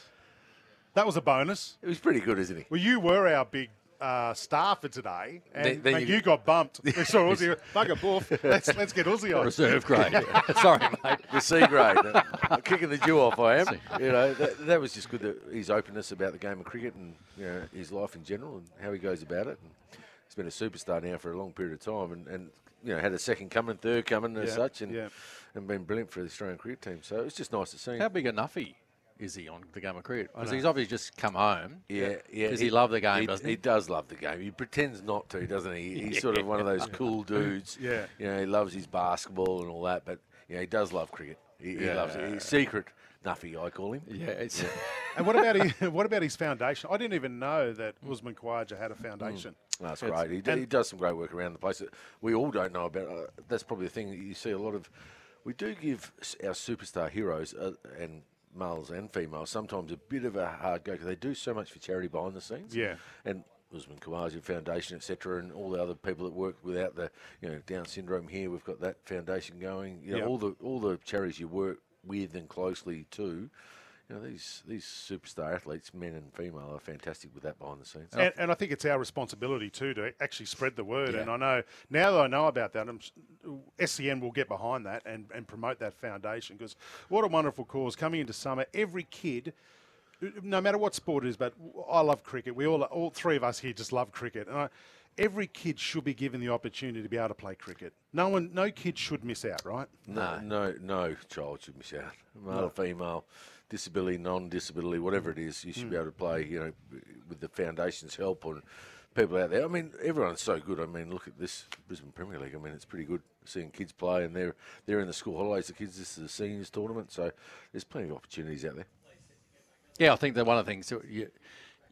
C: That was a bonus.
F: It was pretty good, isn't he?
C: Well, you were our big uh, star for today, and
F: Then- then
C: mate,
F: you-
C: you, got bumped. We saw Uzi. Bugger Boof. Let's, let's get Uzi on.
D: Reserve grade. (laughs) (laughs) Sorry, mate.
F: The C grade. (laughs) uh, kicking the dew off, I am. You know, that, that was just good, that his openness about the game of cricket and you know, his life in general and how he goes about it. And he's been a superstar now for a long period of time and, and you know, had a second coming, third coming as
C: Yeah,
F: such and,
C: yeah.
F: and been brilliant for the Australian cricket team. So it's just nice to see him.
D: How big a nuffy is he on the game of cricket? Because he's obviously just come home.
F: Yeah, yeah.
D: Does he love the game,
F: He,
D: doesn't
F: he
D: he?
F: does love the game. He pretends not to, doesn't he? He's sort of (laughs) one of those cool (laughs) dudes.
C: Yeah.
F: You know, he loves his basketball and all that, but you know, he does love cricket. He, he loves it. He's secret Nuffy, I call him.
D: Yeah, it's (laughs)
C: And what about his, what about his foundation? I didn't even know that Usman Khawaja had a foundation.
F: That's
C: It's-
F: great. He, d- he does some great work around the place that we all don't know about. Uh, that's probably the thing that you see a lot of. We do give our superstar heroes uh, and males and females sometimes a bit of a hard go because they do so much for charity behind the scenes.
C: Yeah.
F: And Usman Khawaja Foundation, etc., and all the other people that work without the you know Down syndrome here, we've got that foundation going. You know,
C: Yeah.
F: all the all the charities you work with and closely to. You know, these these superstar athletes, men and female, are fantastic with that behind the scenes.
C: And, and I think it's our responsibility too to actually spread the word.
F: Yeah.
C: And I know now that I know about that, I'm, s- SEN will get behind that and, and promote that foundation because what a wonderful cause coming into summer. Every kid, no matter what sport it is, but I love cricket. We all, all three of us here just love cricket, and I, every kid should be given the opportunity to be able to play cricket. No one, no kid should miss out, right?
F: No, no, no child should miss out. Male or female, disability, non-disability, whatever it is, you should
C: Mm.
F: be able to play. You know, with the foundation's help and people out there. I mean, everyone's so good. I mean, look at this Brisbane Premier League. I mean, it's pretty good seeing kids play, and they're they're in the school holidays. The kids, this is a seniors tournament, so there's plenty of opportunities out there.
D: Yeah, I think that one of the things that you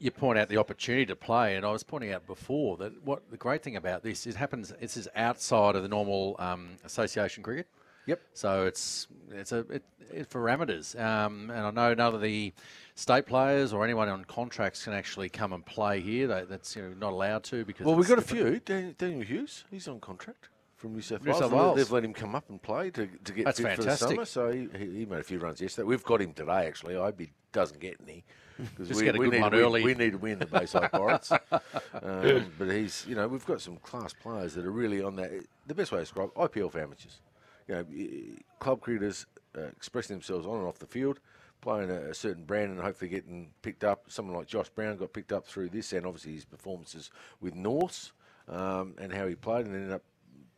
D: you point out the opportunity to play, and I was pointing out before that what the great thing about this is happens. This is outside of the normal um, association cricket.
F: Yep.
D: So it's it's a it, it for amateurs, um, and I know none of the state players or anyone on contracts can actually come and play here. They, that's you know, not allowed to because
F: Well, we've got a few. Daniel, Daniel Hughes, he's on contract from New South
D: New
F: Wales.
D: South Wales.
F: They've let him come up and play to, to get
D: That's
F: fit
D: fantastic.
F: for the summer. So he, he made a few runs yesterday. We've got him today, actually. I hope he doesn't get any. (laughs)
D: Just get a good
F: need
D: one
F: win,
D: early.
F: We need to win the Bayside (laughs) Pirates. um, but he's, you know, we've got some class players that are really on that. The best way to describe IPL for amateurs. You know, club cricketers uh, expressing themselves on and off the field, playing a, a certain brand and hopefully getting picked up. Someone like Josh Brown got picked up through this, and obviously his performances with Norths um, and how he played, and ended up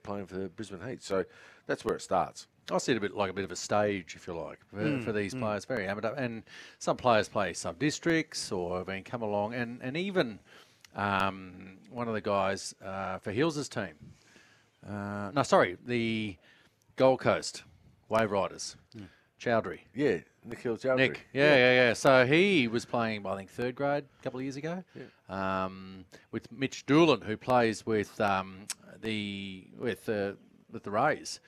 F: playing for the Brisbane Heat. So that's where it starts.
D: I see it a bit like a bit of a stage, if you like, for, for these players. Very amateur, and some players play sub districts or have been come along, and and even um, one of the guys uh, for Hills' team. Uh, no, sorry, the Gold Coast Wave Riders, Chowdhury.
F: Yeah, Nikhil Chowdhury.
D: Nick, yeah, yeah, yeah, So he was playing, I think, third grade a couple of years ago, um, with Mitch Doolan, who plays with um, the with uh, with the Rays.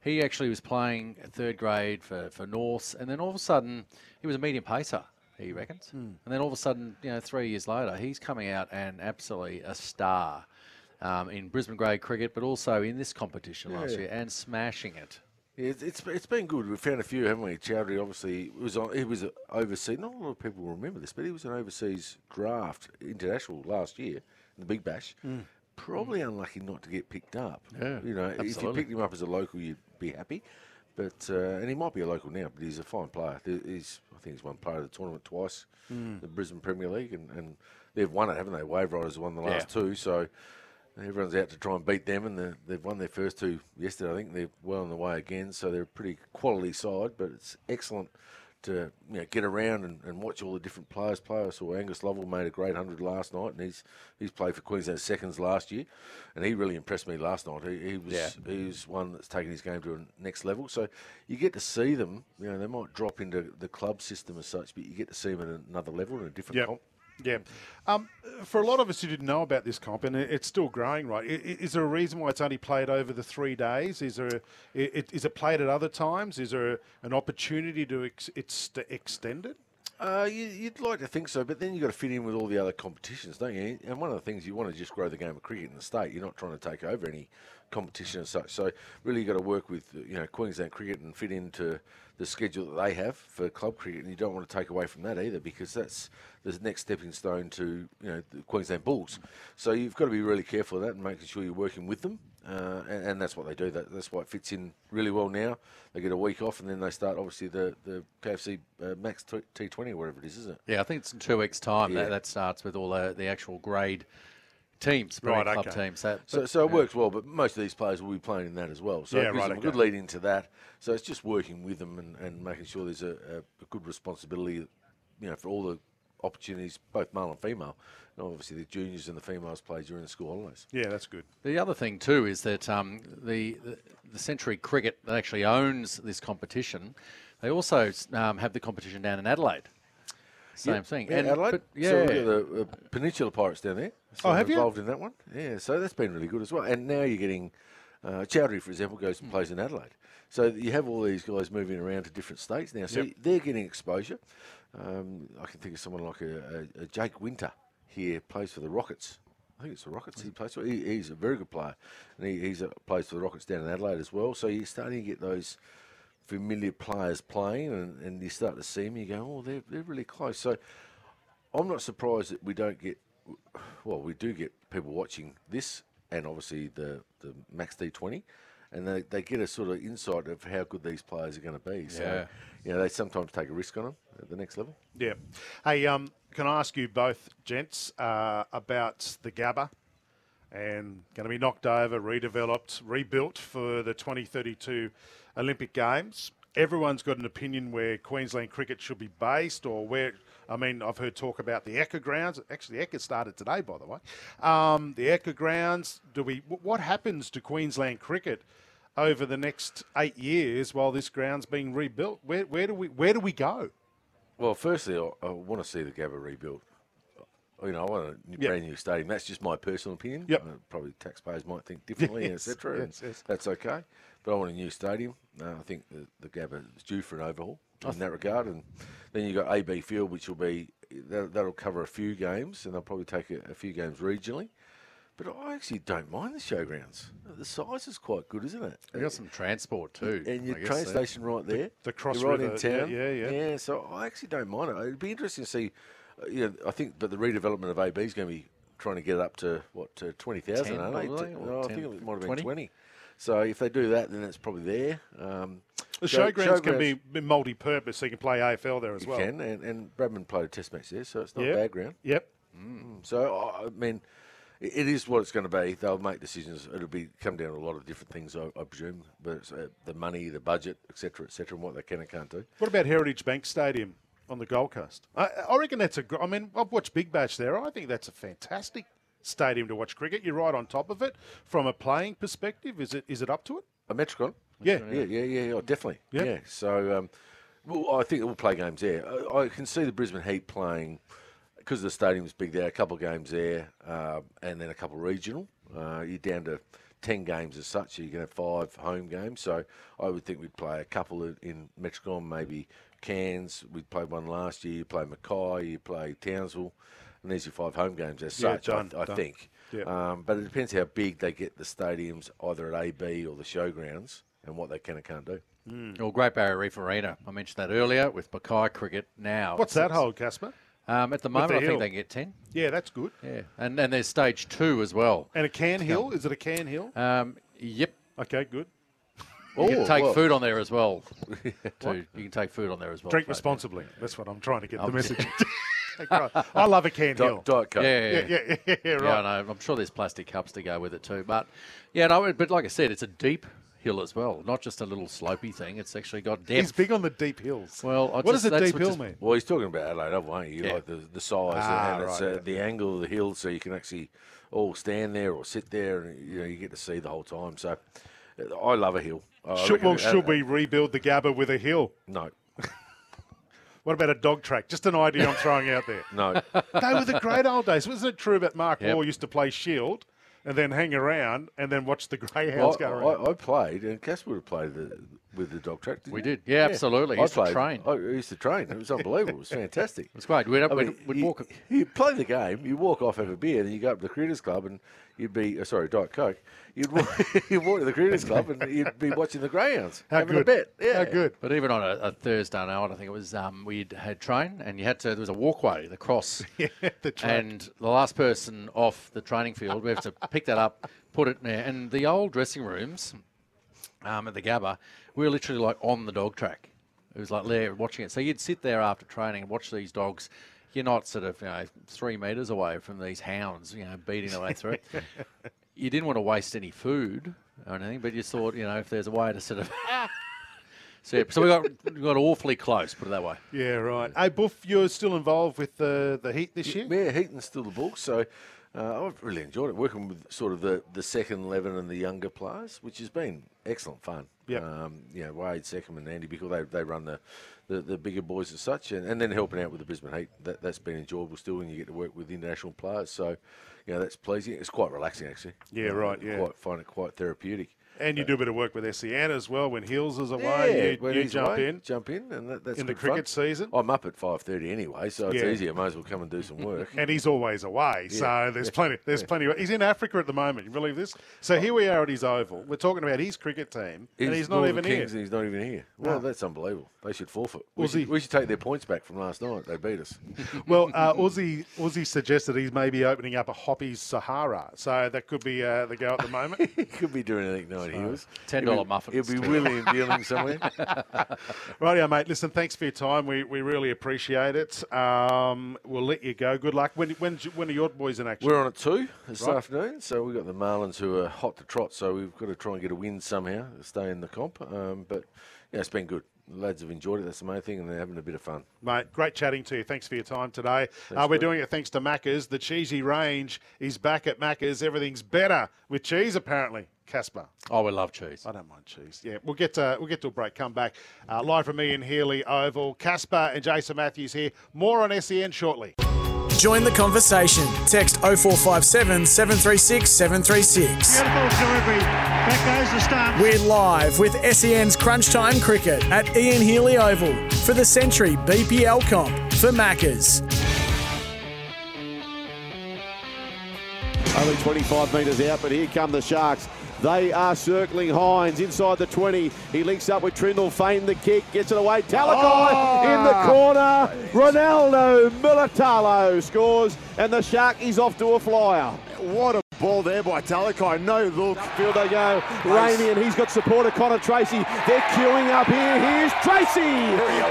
D: He actually was playing third grade for for Norths, and then all of a sudden he was a medium pacer. He reckons, and then all of a sudden, you know, three years later, he's coming out and absolutely a star um, in Brisbane grade cricket, but also in this competition last year and smashing it.
F: Yeah, it's, it's it's been good. We've found a few, haven't we? Chowdhury obviously was on. He was overseas. Not a lot of people will remember this, but he was an overseas draft international last year in the Big Bash. Probably unlucky not to get picked up.
D: Yeah,
F: you know, if you picked him up as a local, you'd be happy. But uh, and he might be a local now, but he's a fine player. He's I think he's won player of the tournament twice, the Brisbane Premier League, and, and they've won it, haven't they? Wave Riders won the last two, so everyone's out to try and beat them, and they've won their first two yesterday. I think they're well on the way again, so they're a pretty quality side. But it's excellent to you know get around and, and watch all the different players play. I saw Angus Lovell made a great hundred last night, and he's he's played for Queensland seconds last year, and he really impressed me last night. He, he was
D: Yeah.
F: he's one that's taken his game to a next level. So you get to see them. You know they might drop into the club system as such, but you get to see them at another level in a different
C: Yeah.
F: comp.
C: Yeah. Um, for a lot of us who didn't know about this comp, and it's still growing, right? Is there a reason why it's only played over the three days? Is there, it played at other times? Is there an opportunity to ex, it's extend it?
F: Uh, you, you'd like to think so, but then you've got to fit in with all the other competitions, don't you? And one of the things you want to just grow the game of cricket in the state. You're not trying to take over any competition as such. So really, you've got to work with you know Queensland cricket and fit into the schedule that they have for club cricket, and you don't want to take away from that either because that's the next stepping stone to you know the Queensland Bulls. So you've got to be really careful of that and making sure you're working with them, uh, and, and that's what they do. That, that's why it fits in really well now. They get a week off, and then they start obviously the the KFC uh, Max T Twenty or whatever it is, isn't it?
D: Yeah, I think it's in two weeks' time.
F: Yeah.
D: That, that starts with all the, the actual grade teams, Premier
C: Right,
D: club
C: okay.
D: teams. That,
F: So, so it
D: yeah.
F: works well, but most of these players will be playing in that as well. So
C: Yeah,
F: it gives
C: right,
F: them a good
C: okay.
F: lead into that. So it's just working with them and, and making sure there's a, a, a good responsibility, you know, for all the opportunities, both male and female. And obviously, the juniors and the females play during the school holidays.
C: Yeah, that's good.
D: The other thing too is that um, the, the the Century Cricket that actually owns this competition, they also um, have the competition down in Adelaide. Same
F: Yeah,
D: thing.
F: Yeah,
D: And-
F: Adelaide.
D: but-
F: So
D: yeah.
F: we've the uh, Peninsula Pirates down there. So
C: Oh, have
F: I'm
C: you?
F: involved in that one? Yeah, so that's been really good as well. And now you're getting uh, Chowdhury, for example, goes and plays in Adelaide. So you have all these guys moving around to different states now. So
C: Yep.
F: they're getting exposure. Um, I can think of someone like a, a, a Jake Winter here plays for the Rockets. I think it's the Rockets he plays for. He, he's a very good player, and he he's a, plays for the Rockets down in Adelaide as well. So you're starting to get those familiar players playing, and, and you start to see them. You go, oh, they're they're really close. So I'm not surprised that we don't get. Well, we do get people watching this, and obviously the the Max D20, and they, they get a sort of insight of how good these players are going to be. So,
D: Yeah.
F: you know, they sometimes take a risk on them at the next level.
C: Yeah. Hey, um, can I ask you both, gents, uh, about the Gabba? And going to be knocked over, redeveloped, rebuilt for the 2032 Olympic Games. Everyone's got an opinion where Queensland cricket should be based, or where. I mean, I've heard talk about the Ecker grounds. Actually, Ecker started today, by the way. Um, the Ecker grounds. Do we? What happens to Queensland cricket over the next eight years while this ground's being rebuilt? Where, where do we? Where do we go?
F: Well, firstly, I, I want to see the Gabba rebuilt. You know, I want a new,
C: Yep.
F: brand new stadium. That's just my personal opinion.
C: Yep.
F: Uh, probably taxpayers might think differently, (laughs)
C: Yes,
F: etc.
C: yes, yes.
F: That's okay. But I want a new stadium. Uh, I think the, the Gabba is due for an overhaul in that regard. And then you've got AB Field, which will be that, that'll cover a few games, and they'll probably take a, a few games regionally. But I actually don't mind the showgrounds. The size is quite good, isn't it?
D: They got some transport too.
F: And your train
D: so.
F: station right there.
C: the Cross
F: You're right
C: River,
F: in
C: yeah,
F: town.
C: yeah, yeah.
F: Yeah, so I actually don't mind it. It'd be interesting to see. Uh, you know, I think, but the redevelopment of AB is going to be trying to get it up to what to twenty thousand, aren't they?
D: probably,
F: To-
D: or
F: I think it might have been
D: 20?
F: twenty. So if they do that, then it's probably there. Um,
C: The
F: show-
C: showgrounds can be multi-purpose, so you can play AFL there as
F: You
C: well.
F: You can, and, and Bradman played a test match there, so it's not
C: Yep.
F: a bad ground.
C: Yep.
F: So I mean, it it is what it's going to be. They'll make decisions. It'll be come down to a lot of different things, I, I presume, but it's, uh, the money, the budget, etc., etc., and what they can and can't do.
C: What about Heritage Bank Stadium on the Gold Coast? I, I reckon that's a. gr- I mean, I've watched Big Bash there. I think that's a fantastic stadium to watch cricket. You're right on top of it. From a playing perspective, is it is it up to it?
F: A Metricon?
C: Yeah.
F: Yeah, yeah, yeah, yeah, definitely.
C: Yeah.
F: Yeah. So, um, well, I think we'll play games there. I, I can see the Brisbane Heat playing because the stadium's big there. A couple of games there, uh, and then a couple regional. Uh, you're down to ten games as such. So you can have five home games. So I would think we'd play a couple in, in Metricon, maybe Cairns. We played one last year. You play Mackay. You play Townsville. And there's your five home games as
C: Yeah,
F: such,
C: done,
F: I, I
C: done.
F: think.
C: Yeah.
F: Um, but it depends how big they get the stadiums, either at AB or the showgrounds, and what they can and can't do.
D: Or Great Barrier Reef Arena. I mentioned that earlier with Mackay Cricket now.
C: What's that hold, Kaspa?
D: Um, at the moment,
C: the
D: I think they can get 10.
C: Yeah, that's good.
D: Yeah. And and there's stage two as well.
C: And a can hill? Is it a can hill?
D: Um, yep.
C: Okay, good.
D: You can
F: Oh,
D: take
F: well.
D: food on there as well. (laughs) too. You can take food on there as well.
C: Drink
D: mate.
C: responsibly. That's what I'm trying to get the message. (laughs) I love a can hill.
F: Diet, Diet Coke.
D: Yeah, yeah,
C: Yeah, yeah, yeah, yeah,
D: Yeah,
C: right.
D: I know. I'm sure there's plastic cups to go with it too. But yeah, no. But like I said, it's a deep hill as well, not just a little slopy thing. It's actually got depth.
C: He's big on the deep hills.
D: Well, I
C: what
D: just-
C: does a deep hill
D: just-
C: mean?
F: Well, he's talking about Adelaide Oval, aren't you? You
D: Yeah.
F: like the, the size
C: Ah,
F: and it's
C: right,
F: uh,
C: yeah.
F: the angle of the hill, so you can actually all stand there or sit there, and you know you get to see the whole time. So, uh, I love a hill. I
C: Should,
F: reckon-
C: well,
F: uh,
C: should
F: uh,
C: we rebuild the Gabba with a hill?
F: No, (laughs)
C: What about a dog track? Just an idea I'm throwing out there. (laughs)
F: no.
C: They were the great old days. Wasn't it true that Mark
D: Yep.
C: Moore used to play Shield and then hang around and then watch the greyhounds go around?
F: I, I played, and Kaspa would have played the with the dog track.
D: We
F: you?
D: did. Yeah, absolutely.
F: I
D: Used to train.
F: I used to train. It was unbelievable. It was (laughs) fantastic.
D: It was great. We'd, we'd,
F: mean,
D: we'd
F: you,
D: walk.
F: you play the game, you walk off, have a beer, then you go up to the Critters Club and you'd be, uh, sorry, Diet Coke, you'd walk, (laughs) you'd walk to the Critters (laughs) Club and you'd be watching the Greyhounds,
C: How
F: having
C: good.
F: a bet. Yeah.
C: How good.
D: But even on a, a Thursday night, I think it was, um, we'd had train and you had to, there was a walkway, the cross.
C: Yeah, the track.
D: And the last person off the training field, we have to pick that up, put it in there. And the old dressing rooms um, at the Gabba, we were literally like on the dog track. It was like there watching it. So you'd sit there after training and watch these dogs. You're not sort of you know three metres away from these hounds, you know, beating their way through (laughs) you didn't want to waste any food or anything, but you thought, you know, if there's a way to sort of. (laughs) so, so we got we got awfully close, put it that way.
C: Yeah, right. Hey, Boof, you're still involved with the the Heat this year?
F: Yeah, heat Heaton's still the book, so uh, I've really enjoyed it working with sort of the, the second eleven and the younger players, which has been excellent fun.
C: Yeah,
F: Um, you know, Wade, Seccombe, and Andy Bichel, they, they run the, the, the bigger boys as such, and, and then helping out with the Brisbane Heat. That, that's been enjoyable still, and you get to work with international players. So, you know, that's pleasing. It's quite relaxing, actually.
C: Yeah, right, yeah.
F: Quite, find it quite therapeutic.
C: And you do a bit of work with SEN as well when Hills is away. you
F: when
C: you
F: he's
C: jump
F: away,
C: in.
F: jump in, and that, that's
C: In the
F: good fun.
C: cricket season?
F: I'm up at five thirty anyway, so it's
C: Yeah.
F: easy. I might as well come and do some work. (laughs)
C: And he's always away, so
F: Yeah.
C: there's plenty. There's plenty. He's in Africa at the moment. You believe this? So here we are at his oval. We're talking about his cricket team, and he's not even
F: Kings
C: here.
F: And he's not even here. Well,
C: No.
F: that's unbelievable. They should forfeit. We should, we should take their points back from last night. They beat us. (laughs)
C: Well, uh, Aussie Aussie suggested he's maybe opening up a Hoppy's Sahara, so that could be uh, the go at the moment. (laughs)
F: he could be doing anything night heels.
D: $10
F: He'll be-
D: muffins
F: He'll be
D: too.
F: willing and dealing somewhere. (laughs)
C: Rightio, mate. Listen, thanks for your time. We, we really appreciate it. Um, we'll let you go. Good luck. When when when are your boys in action?
F: We're on at two this
C: Right.
F: afternoon, so we've got the Marlins who are hot to trot. So we've got to try and get a win somehow, stay in the comp. Um, but yeah, it's been good. The lads have enjoyed it. That's the main thing, and they're having a bit of fun.
C: Mate, great chatting to you. Thanks for your time today. Uh, we're
F: mate.
C: doing it thanks to Macca's. The cheesy range is back at Macca's. Everything's better with cheese, apparently. Kaspa.
D: Oh, we love cheese.
C: I don't mind cheese. Yeah, we'll get to we'll get to a break. Come back uh, live from Ian Healy Oval. Kaspa and Jason Matthews here. More on SEN shortly.
A: Join the conversation. Text 0457 736 736.
B: Beautiful delivery. Back goes the stump.
A: We're live with SEN's Crunch Time Cricket at Ian Healy Oval for the Century BPL comp for Maccas.
G: Only 25 metres out, but here come the Sharks. They are circling Hynes inside the 20. He links up with Trindall, feign the kick, gets it away. Talakai oh! in the corner. Ronaldo Mulitalo scores, and the Shark is off to a flyer. What a ball there by Talakai. No look. Field they go. Rainey, and he's got support of Connor Tracey. They're queuing up here. Here's Tracey.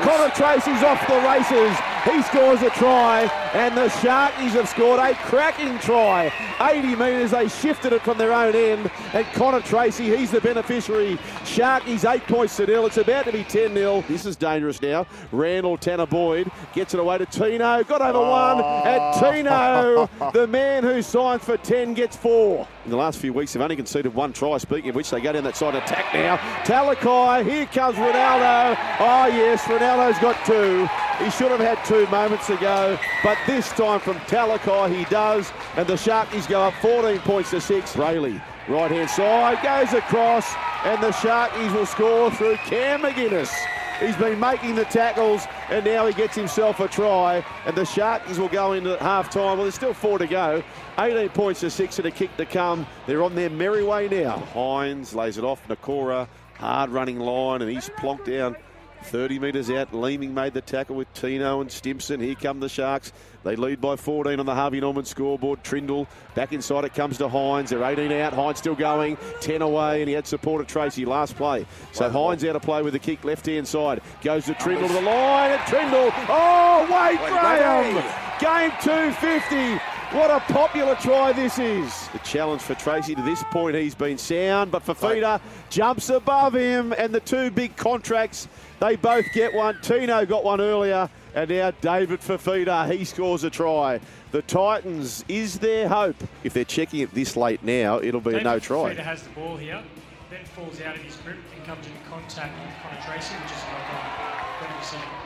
G: Connor Tracey's off the races. He scores a try, and the Sharkies have scored a cracking try. 80 metres, they shifted it from their own end, and Connor Tracey, he's the beneficiary. Sharkies 8 points to nil. It's about to be 10 0. This is dangerous now. Randall Tanah Boyd gets it away to Tino. Got over oh. one, and Tino, (laughs) the man who signs for 10, gets four. In the last few weeks, they've only conceded one try. Speaking of which, they go down that side attack now. Talakai, here comes Ronaldo. Oh, yes, Ronaldo's got two. He should have had two moments ago, but this time from Talakai he does, and the Sharkies go up 14 points to six. Brailey, right hand side, goes across, and the Sharkies will score through Cam McInnes. He's been making the tackles, and now he gets himself a try, and the Sharkies will go into half time. Well, there's still four to go. 18 points to six and a kick to come. They're on their merry way now. Hynes lays it off. Nikora, hard running line, and he's plonked down 30 metres out. Leeming made the tackle with Tino and Stimson. Here come the Sharks. They lead by 14 on the Harvey Norman scoreboard. Trindall back inside. It comes to Hynes. They're 18 out. Hynes still going. 10 away, and he had support of Tracey last play. So Hynes out of play with the kick left hand side. Goes to Trindall to the line. And Trindall. Oh, Wade Graham. Game 250. What a popular try this is. The challenge for Tracey to this point, he's been sound, but Fifita jumps above him, and the two big contracts, they both get one. Tino got one earlier, and now David Fifita, he scores a try. The Titans, is their hope? If they're checking it this late now, it'll be a no try.
H: Fifita has the ball here, then falls out of his grip and comes into contact with Connor Tracey, which is a knock on.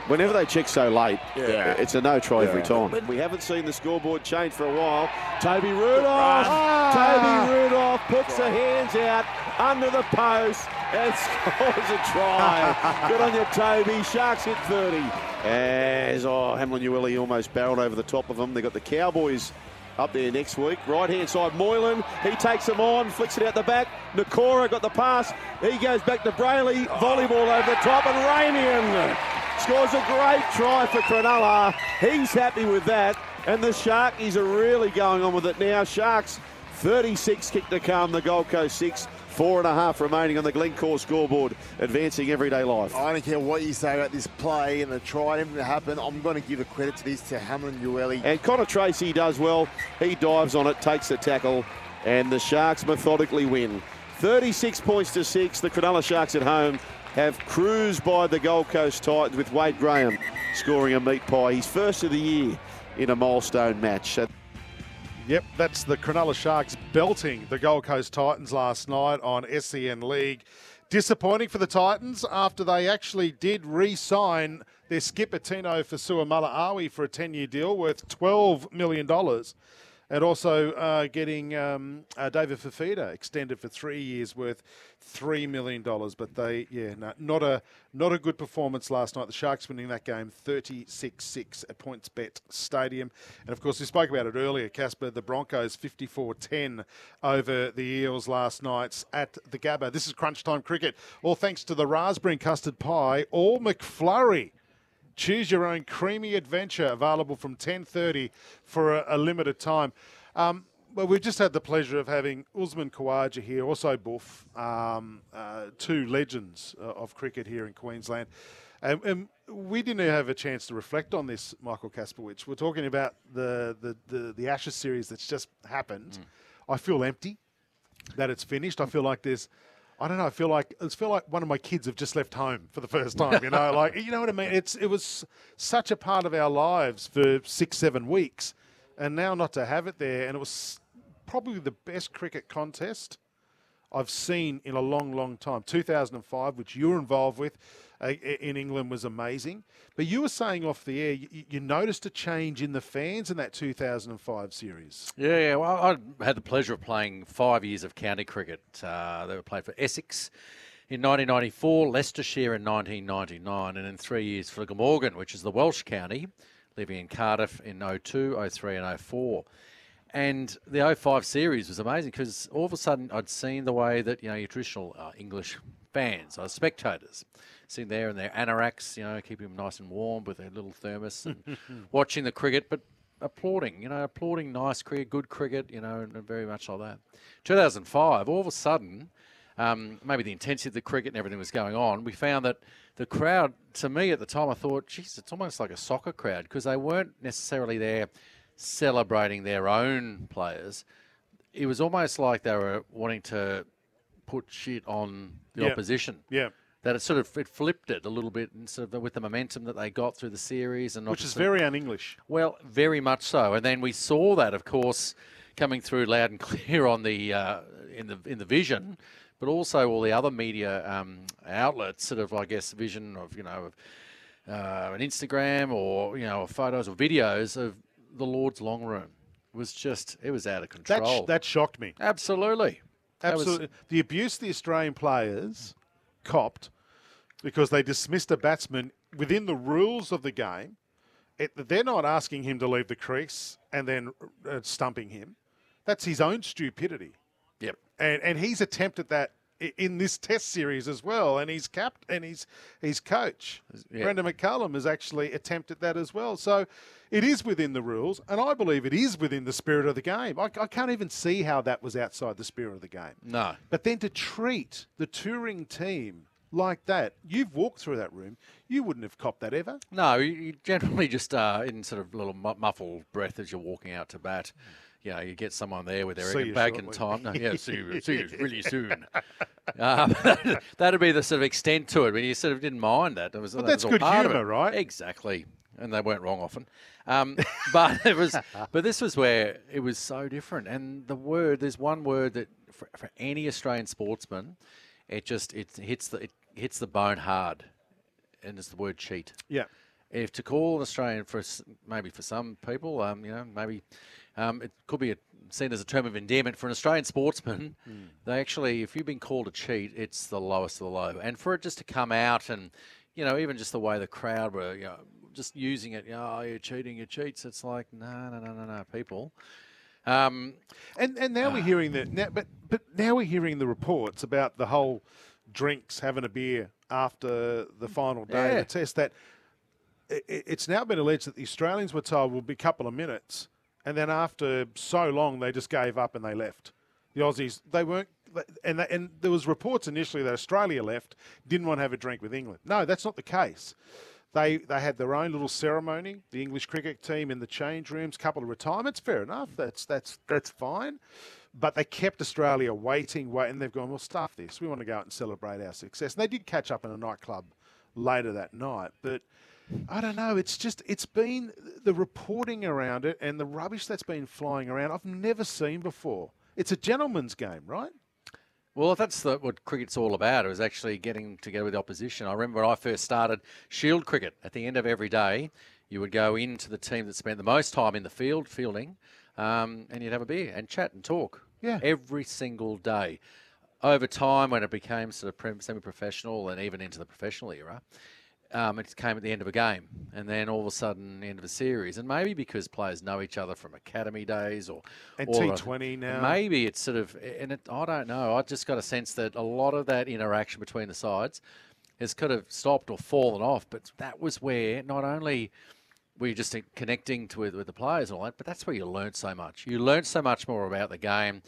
G: Whenever they check so late,
H: Yeah.
G: it's a no try every
H: Yeah.
G: time. We haven't seen the scoreboard change for a while. Toby Rudolf. Ah! Toby Rudolf puts the hands out under the post and (laughs) scores a try. (laughs) Good on you, Toby. Sharks hit 30. As oh, Hamlin-Uele almost barreled over the top of them. They got the Cowboys up there next week. Right hand side, Moylan. He takes them on, flicks it out the back. Nikora got the pass. He goes back to Brailey. Volleyball over the top, and Ramien scores a great try for Cronulla. He's happy with that. And the Sharkies are really going on with it now. Sharks 36 kick to come, the Gold Coast 6. Four and a half remaining on the Glencore scoreboard, advancing everyday life.
H: I don't care what you say about this play and the try that happened. I'm going to give the credit to this to Hamlin-Uele.
G: And Connor Tracey does well. He dives on it, takes the tackle, and the Sharks methodically win. 36 points to six. The Cronulla Sharks at home have cruised by the Gold Coast Titans with Wade Graham scoring a meat pie. He's first of the year in a milestone match.
C: Yep, that's the Cronulla Sharks belting the Gold Coast Titans last night on SEN League. Disappointing for the Titans after they actually did re-sign their skipper Tino Fasua for a 10-year deal worth $12 million. And also uh, getting um, uh, David Fifita extended for three years worth $3 million. But they, yeah, no, not a not a good performance last night. The Sharks winning that game 36-6 at PointsBet Stadium. And of course, we spoke about it earlier, Kaspa, the Broncos 54-10 over the Eels last night at the Gabba. This is crunch time cricket. All thanks to the raspberry and custard pie or McFlurry. Choose your own creamy adventure, available from 10:30 for a, a limited time. Um, well, we've just had the pleasure of having Usman Khawaja here, also Boof, um, uh, two legends uh, of cricket here in Queensland. And, and we didn't have a chance to reflect on this, Michael Kasprowicz. We're talking about the, the, the, the Ashes series that's just happened. I feel empty that it's finished. I feel like there's, I don't know. I feel like it's feel like one of my kids have just left home for the first time. You know, like you know what I mean. It's it was such a part of our lives for six seven weeks, and now not to have it there, and it was probably the best cricket contest I've seen in a long, long time. 2005, which you were involved with uh, in England, was amazing. But you were saying off the air, you, you noticed a change in the fans in that 2005 series.
D: Yeah, yeah. Well, I had the pleasure of playing five years of county cricket. Uh, they were played for Essex in 1994, Leicestershire in 1999, and in three years for Glamorgan, which is the Welsh county, living in Cardiff in 02, 03, and 04. And the 05 series was amazing because all of a sudden I'd seen the way that, you know, your traditional uh, English fans, our spectators, sitting there in their anoraks, you know, keeping them nice and warm with their little thermos and (laughs) watching the cricket, but applauding, you know, applauding nice cricket, good cricket, you know, and very much like that. 2005, all of a sudden, um, maybe the intensity of the cricket and everything was going on, we found that the crowd, to me at the time, I thought, geez, it's almost like a soccer crowd because they weren't necessarily there celebrating their own players. It was almost like they were wanting to put shit on the
C: Yeah.
D: opposition.
C: Yeah.
D: That it sort of it flipped it a little bit, and sort of with the momentum that they got through the series, and not
C: Which is very un-English.
D: well, very much so. And then we saw that, of course, coming through loud and (laughs) clear on the uh, in the in the vision, but also all the other media um, outlets, sort of, I guess, vision of you know, of, uh, an Instagram or you know, photos or videos of the Lord's long room was just it was out of
C: That,
D: control.
C: sh- that shocked me.
D: Absolutely. That was-
C: Absolutely. the abuse the Australian players copped because they dismissed a batsman within the rules of the game. It, they're not asking him to leave the crease and then uh, stumping him. That's his own stupidity.
D: Yep.
C: And and he's attempted that in this test series as well. And he's capped and he's his coach,
D: Yeah.
C: Brendon McCullum, has actually attempted that as well. So it is within the rules, and I believe it is within the spirit of the game. I, I can't even see how that was outside the spirit of the game.
D: No.
C: But then to treat the touring team like that, you've walked through that room, you wouldn't have copped that ever.
D: No, you, generally just uh, in sort of little muffled breath as you're walking out to bat. You know, you get someone there with their egg back in time. No, yeah, see you, see you (laughs) really soon. Um, (laughs) that'd be the sort of extent to it. When you sort of didn't mind that. It was,
C: But
D: that
C: that's
D: was
C: good
D: part of
C: humour,
D: it.
C: right?
D: Exactly, and they weren't wrong often. Um, (laughs) but it was, but this was where it was so different. And the word, there's one word that for, for any Australian sportsman, it just it hits the it hits the bone hard and it's the word cheat.
C: Yeah.
D: If to call an Australian for maybe for some people, um, you know, maybe um, it could be a, seen as a term of endearment for an Australian sportsman. They actually, if you've been called a cheat, it's the lowest of the low. And for it just to come out and, you know, even just the way the crowd were, you know, just using it, you know, oh, you're cheating, you're cheats. It's like, no, no, no, no, no, people. Um,
C: And and now we're hearing that. Now, but but now we're hearing the reports about the whole drinks, having a beer after the final day
D: Yeah.
C: of the test. That i- i- it's now been alleged that the Australians were told will be a couple of minutes, and then after so long they just gave up and they left. The Aussies they weren't. And, they- and there was reports initially that Australia left, didn't want to have a drink with England. No, that's not the case. They they had their own little ceremony. The English cricket team in the change rooms, couple of retirements. Fair enough. That's that's that's fine. But they kept Australia waiting, wait, and they've gone. Well, stuff this. We want to go out and celebrate our success. And they did catch up in a nightclub later that night. But I don't know. It's just it's been the reporting around it and the rubbish that's been flying around. I've never seen before. It's a gentleman's game, right?
D: Well, that's the, what cricket's all about. It was actually getting together with the opposition. I remember when I first started Shield cricket. At the end of every day, you would go into the team that spent the most time in the field fielding, um, and you'd have a beer and chat and talk.
C: Yeah.
D: Every single day. Over time, when it became sort of semi-professional and even into the professional era, um, it came at the end of a game, and then all of a sudden, the end of a series. And maybe because players know each other from academy days or
C: And T20 now.
D: Maybe it's sort of, and it, I don't know. I just got a sense that a lot of that interaction between the sides has kind of stopped or fallen off. But that was where not only were you just connecting to with, with the players and all that, but that's where you learnt so much. You learnt so much more about the game,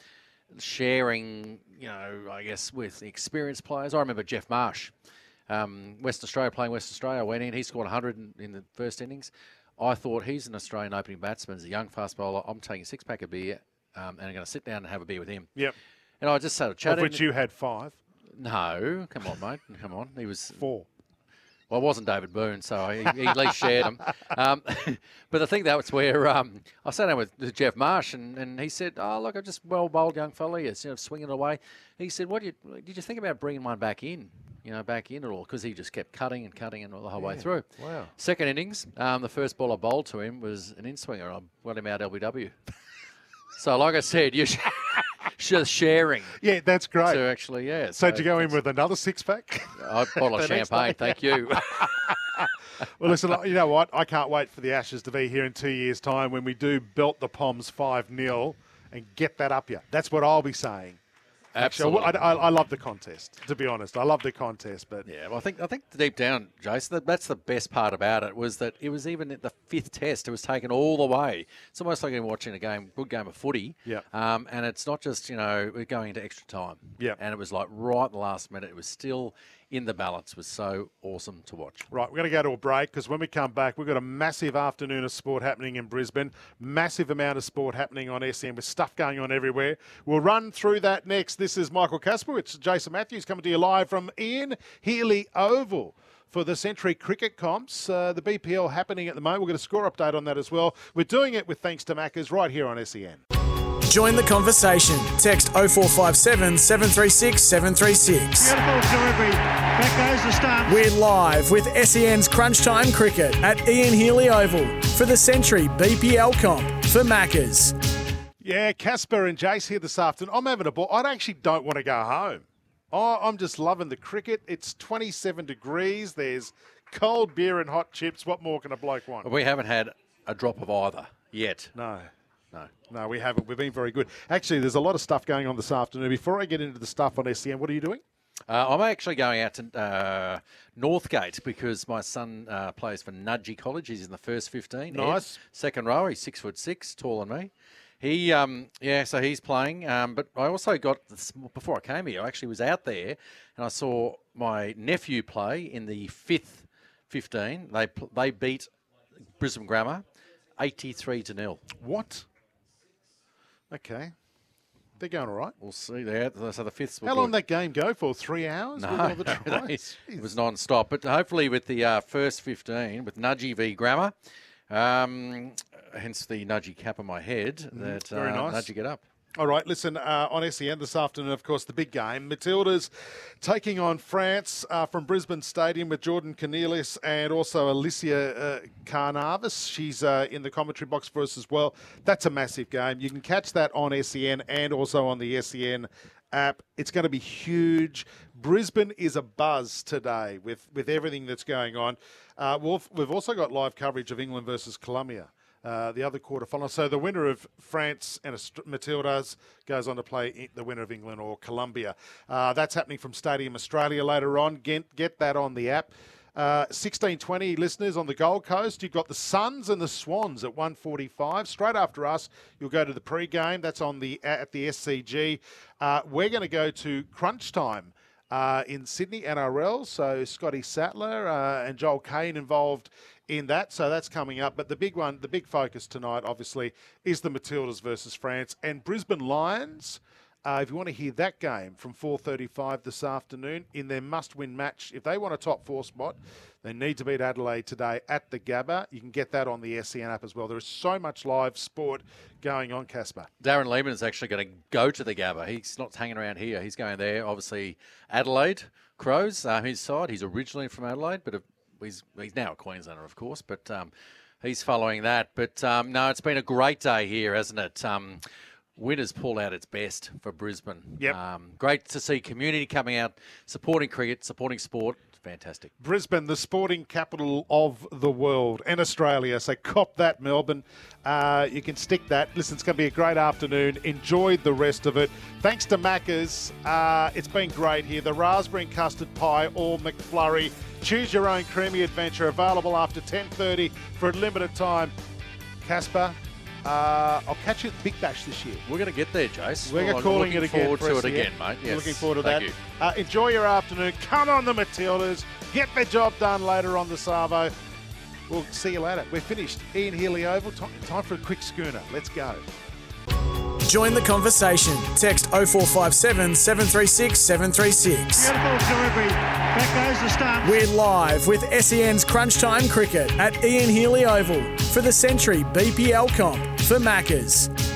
D: sharing, you know, I guess with the experienced players. I remember Geoff Marsh, um, West Australia playing West Australia. I went in, he scored 100 in, in the first innings. I thought he's an Australian opening batsman, he's a young fast bowler. I'm taking a six pack of beer um, and I'm going to sit down and have a beer with him.
C: Yep.
D: And I just started
C: Of
D: chatting.
C: which you had five,
D: No, come on, mate. Come on. He was
C: four.
D: Well, it wasn't David Boon, so he, he at least shared them. Um, (laughs) but I think that was where um, I sat down with Geoff Marsh, and, and he said, "Oh, look, I just well bowled young fella, you know, swinging it away." He said, "What did you did you think about bringing one back in? You know, back in at all?" Because he just kept cutting and cutting and all the whole way through.
C: Wow.
D: Second innings, um, the first ball I bowled to him was an in swinger. I got him out LBW. (laughs) so, like I said, you're just sharing
C: Yeah, that's great.
D: to actually, yeah.
C: so did you go in with another six pack? (laughs) (laughs)
D: a bottle of champagne? Thank you. (laughs)
C: Well, listen, you know what? I can't wait for the Ashes to be here in two years' time when we do belt the Poms 5 0 and get that up here. That's what I'll be saying. Actually,
D: Absolutely.
C: I, I, I love the contest, to be honest. I love the contest, but
D: Yeah, well, I think I think deep down, Jason, that, that's the best part about it was that it was even at the fifth test. It was taken all the way. It's almost like you're watching a game, good game of footy.
C: Yeah.
D: Um, and it's not just you know we're going into extra time.
C: Yeah.
D: And it was like right at the last minute. It was still in the balance. Was so awesome to watch.
C: Right, we're going to go to a break because when we come back, we've got a massive afternoon of sport happening in Brisbane. Massive amount of sport happening on SEN with stuff going on everywhere. We'll run through that next. This is Michael Kaspa. It's Jason Matthews coming to you live from Ian Healy Oval. For the Century Cricket Comps, uh, the BPL happening at the moment. We'll get a score update on that as well. We're doing it with thanks to Maccas right here on SEN.
A: Join the conversation. Text 0457 736 736.
B: Beautiful delivery. Back goes the stump.
A: We're live with SEN's Crunch Time Cricket at Ian Healy Oval for the Century BPL comp for Maccas.
C: Yeah, Kaspa and Jace here this afternoon. I'm having a ball. I actually don't want to go home. Oh, I'm just loving the cricket. It's 27 degrees. There's cold beer and hot chips. What more can a bloke want?
D: We haven't had a drop of either yet.
C: No.
D: No.
C: No, we haven't. We've been very good. Actually, there's a lot of stuff going on this afternoon. Before I get into the stuff on SEN, what are you doing?
D: Uh, I'm actually going out to uh, Northgate because my son uh, plays for Nudgee College. He's in the first 15. Ed,
C: Nice.
D: second row. He's six foot six, taller than me. He, um, yeah, so he's playing. Um, but I also got this, before I came here. I actually was out there and I saw my nephew play in the fifth 15. They they beat Brisbane Grammar, 83 to nil.
C: What? Okay. They're going all right.
D: We'll see there. So the fifth.
C: How long did that game go for? Three hours? with
D: No,
C: all the (laughs)
D: no,
C: tries?
D: it was non-stop. But hopefully with the uh, first 15, with Nudgee v Grammar, um, hence the Nudgee cap on my head, that
C: Mm-hmm. very
D: uh,
C: nice.
D: Nudgee get up.
C: All right, listen, uh, on SEN this afternoon, of course, the big game. Matildas taking on France uh, from Brisbane Stadium with Jordan Cornelius and also Alicia uh, Carnavas. She's uh, in the commentary box for us as well. That's a massive game. You can catch that on SEN and also on the SEN app. It's going to be huge. Brisbane is a buzz today with, with everything that's going on. Uh, we've, we've also got live coverage of England versus Colombia. Uh, the other quarterfinal. So the winner of France and Matildas goes on to play the winner of England or Colombia. Uh, that's happening from Stadium Australia later on. Get, get that on the app. Uh, 1620 listeners on the Gold Coast. You've got the Suns and the Swans at 145. Straight after us, you'll go to the pre-game. That's on the at the SCG. Uh, we're going to go to crunch time. Uh, in Sydney NRL. So Scotty Sattler uh, and Joel Kane involved in that. So that's coming up. But the big one, the big focus tonight, obviously, is the Matildas versus France and Brisbane Lions. Uh, if you want to hear that game from 4:35 this afternoon in their must-win match, if they want a top four spot, they need to beat Adelaide today at the Gabba. You can get that on the SEN app as well. There is so much live sport going on, Kaspa.
D: Darren Lehmann is actually going to go to the Gabba. He's not hanging around here. He's going there. Obviously, Adelaide Crows, uh, his side. He's originally from Adelaide, but he's he's now a Queenslander, of course, but um, he's following that. But um, no, it's been a great day here, hasn't it? Um, Winners pulled out its best for Brisbane.
C: Yep.
D: Um, great to see community coming out, supporting cricket, supporting sport. Fantastic.
C: Brisbane, the sporting capital of the world and Australia. So cop that, Melbourne. Uh, you can stick that. Listen, it's going to be a great afternoon. Enjoy the rest of it. Thanks to Macca's. Uh, it's been great here. The raspberry and custard pie, or McFlurry. Choose your own creamy adventure. Available after 10.30 for a limited time. Kaspa, uh, I'll catch you at the Big Bash this year.
D: We're going to get there, Jace.
C: We're
D: well,
C: calling it again.
D: Forward to it again, mate.
C: Yes. Looking forward to
D: Thank
C: that. Uh, enjoy your afternoon. Come on, the Matildas. Get the job done later on the Savo. We'll see you later. We're finished. Ian Healy Oval. Time for a quick schooner. Let's go.
A: Join the conversation. Text 0457 736 736.
B: Beautiful delivery. Back goes the stump.
A: We're live with SEN's Crunch Time Cricket at Ian Healy Oval for the Century BPL Comp for Maccas.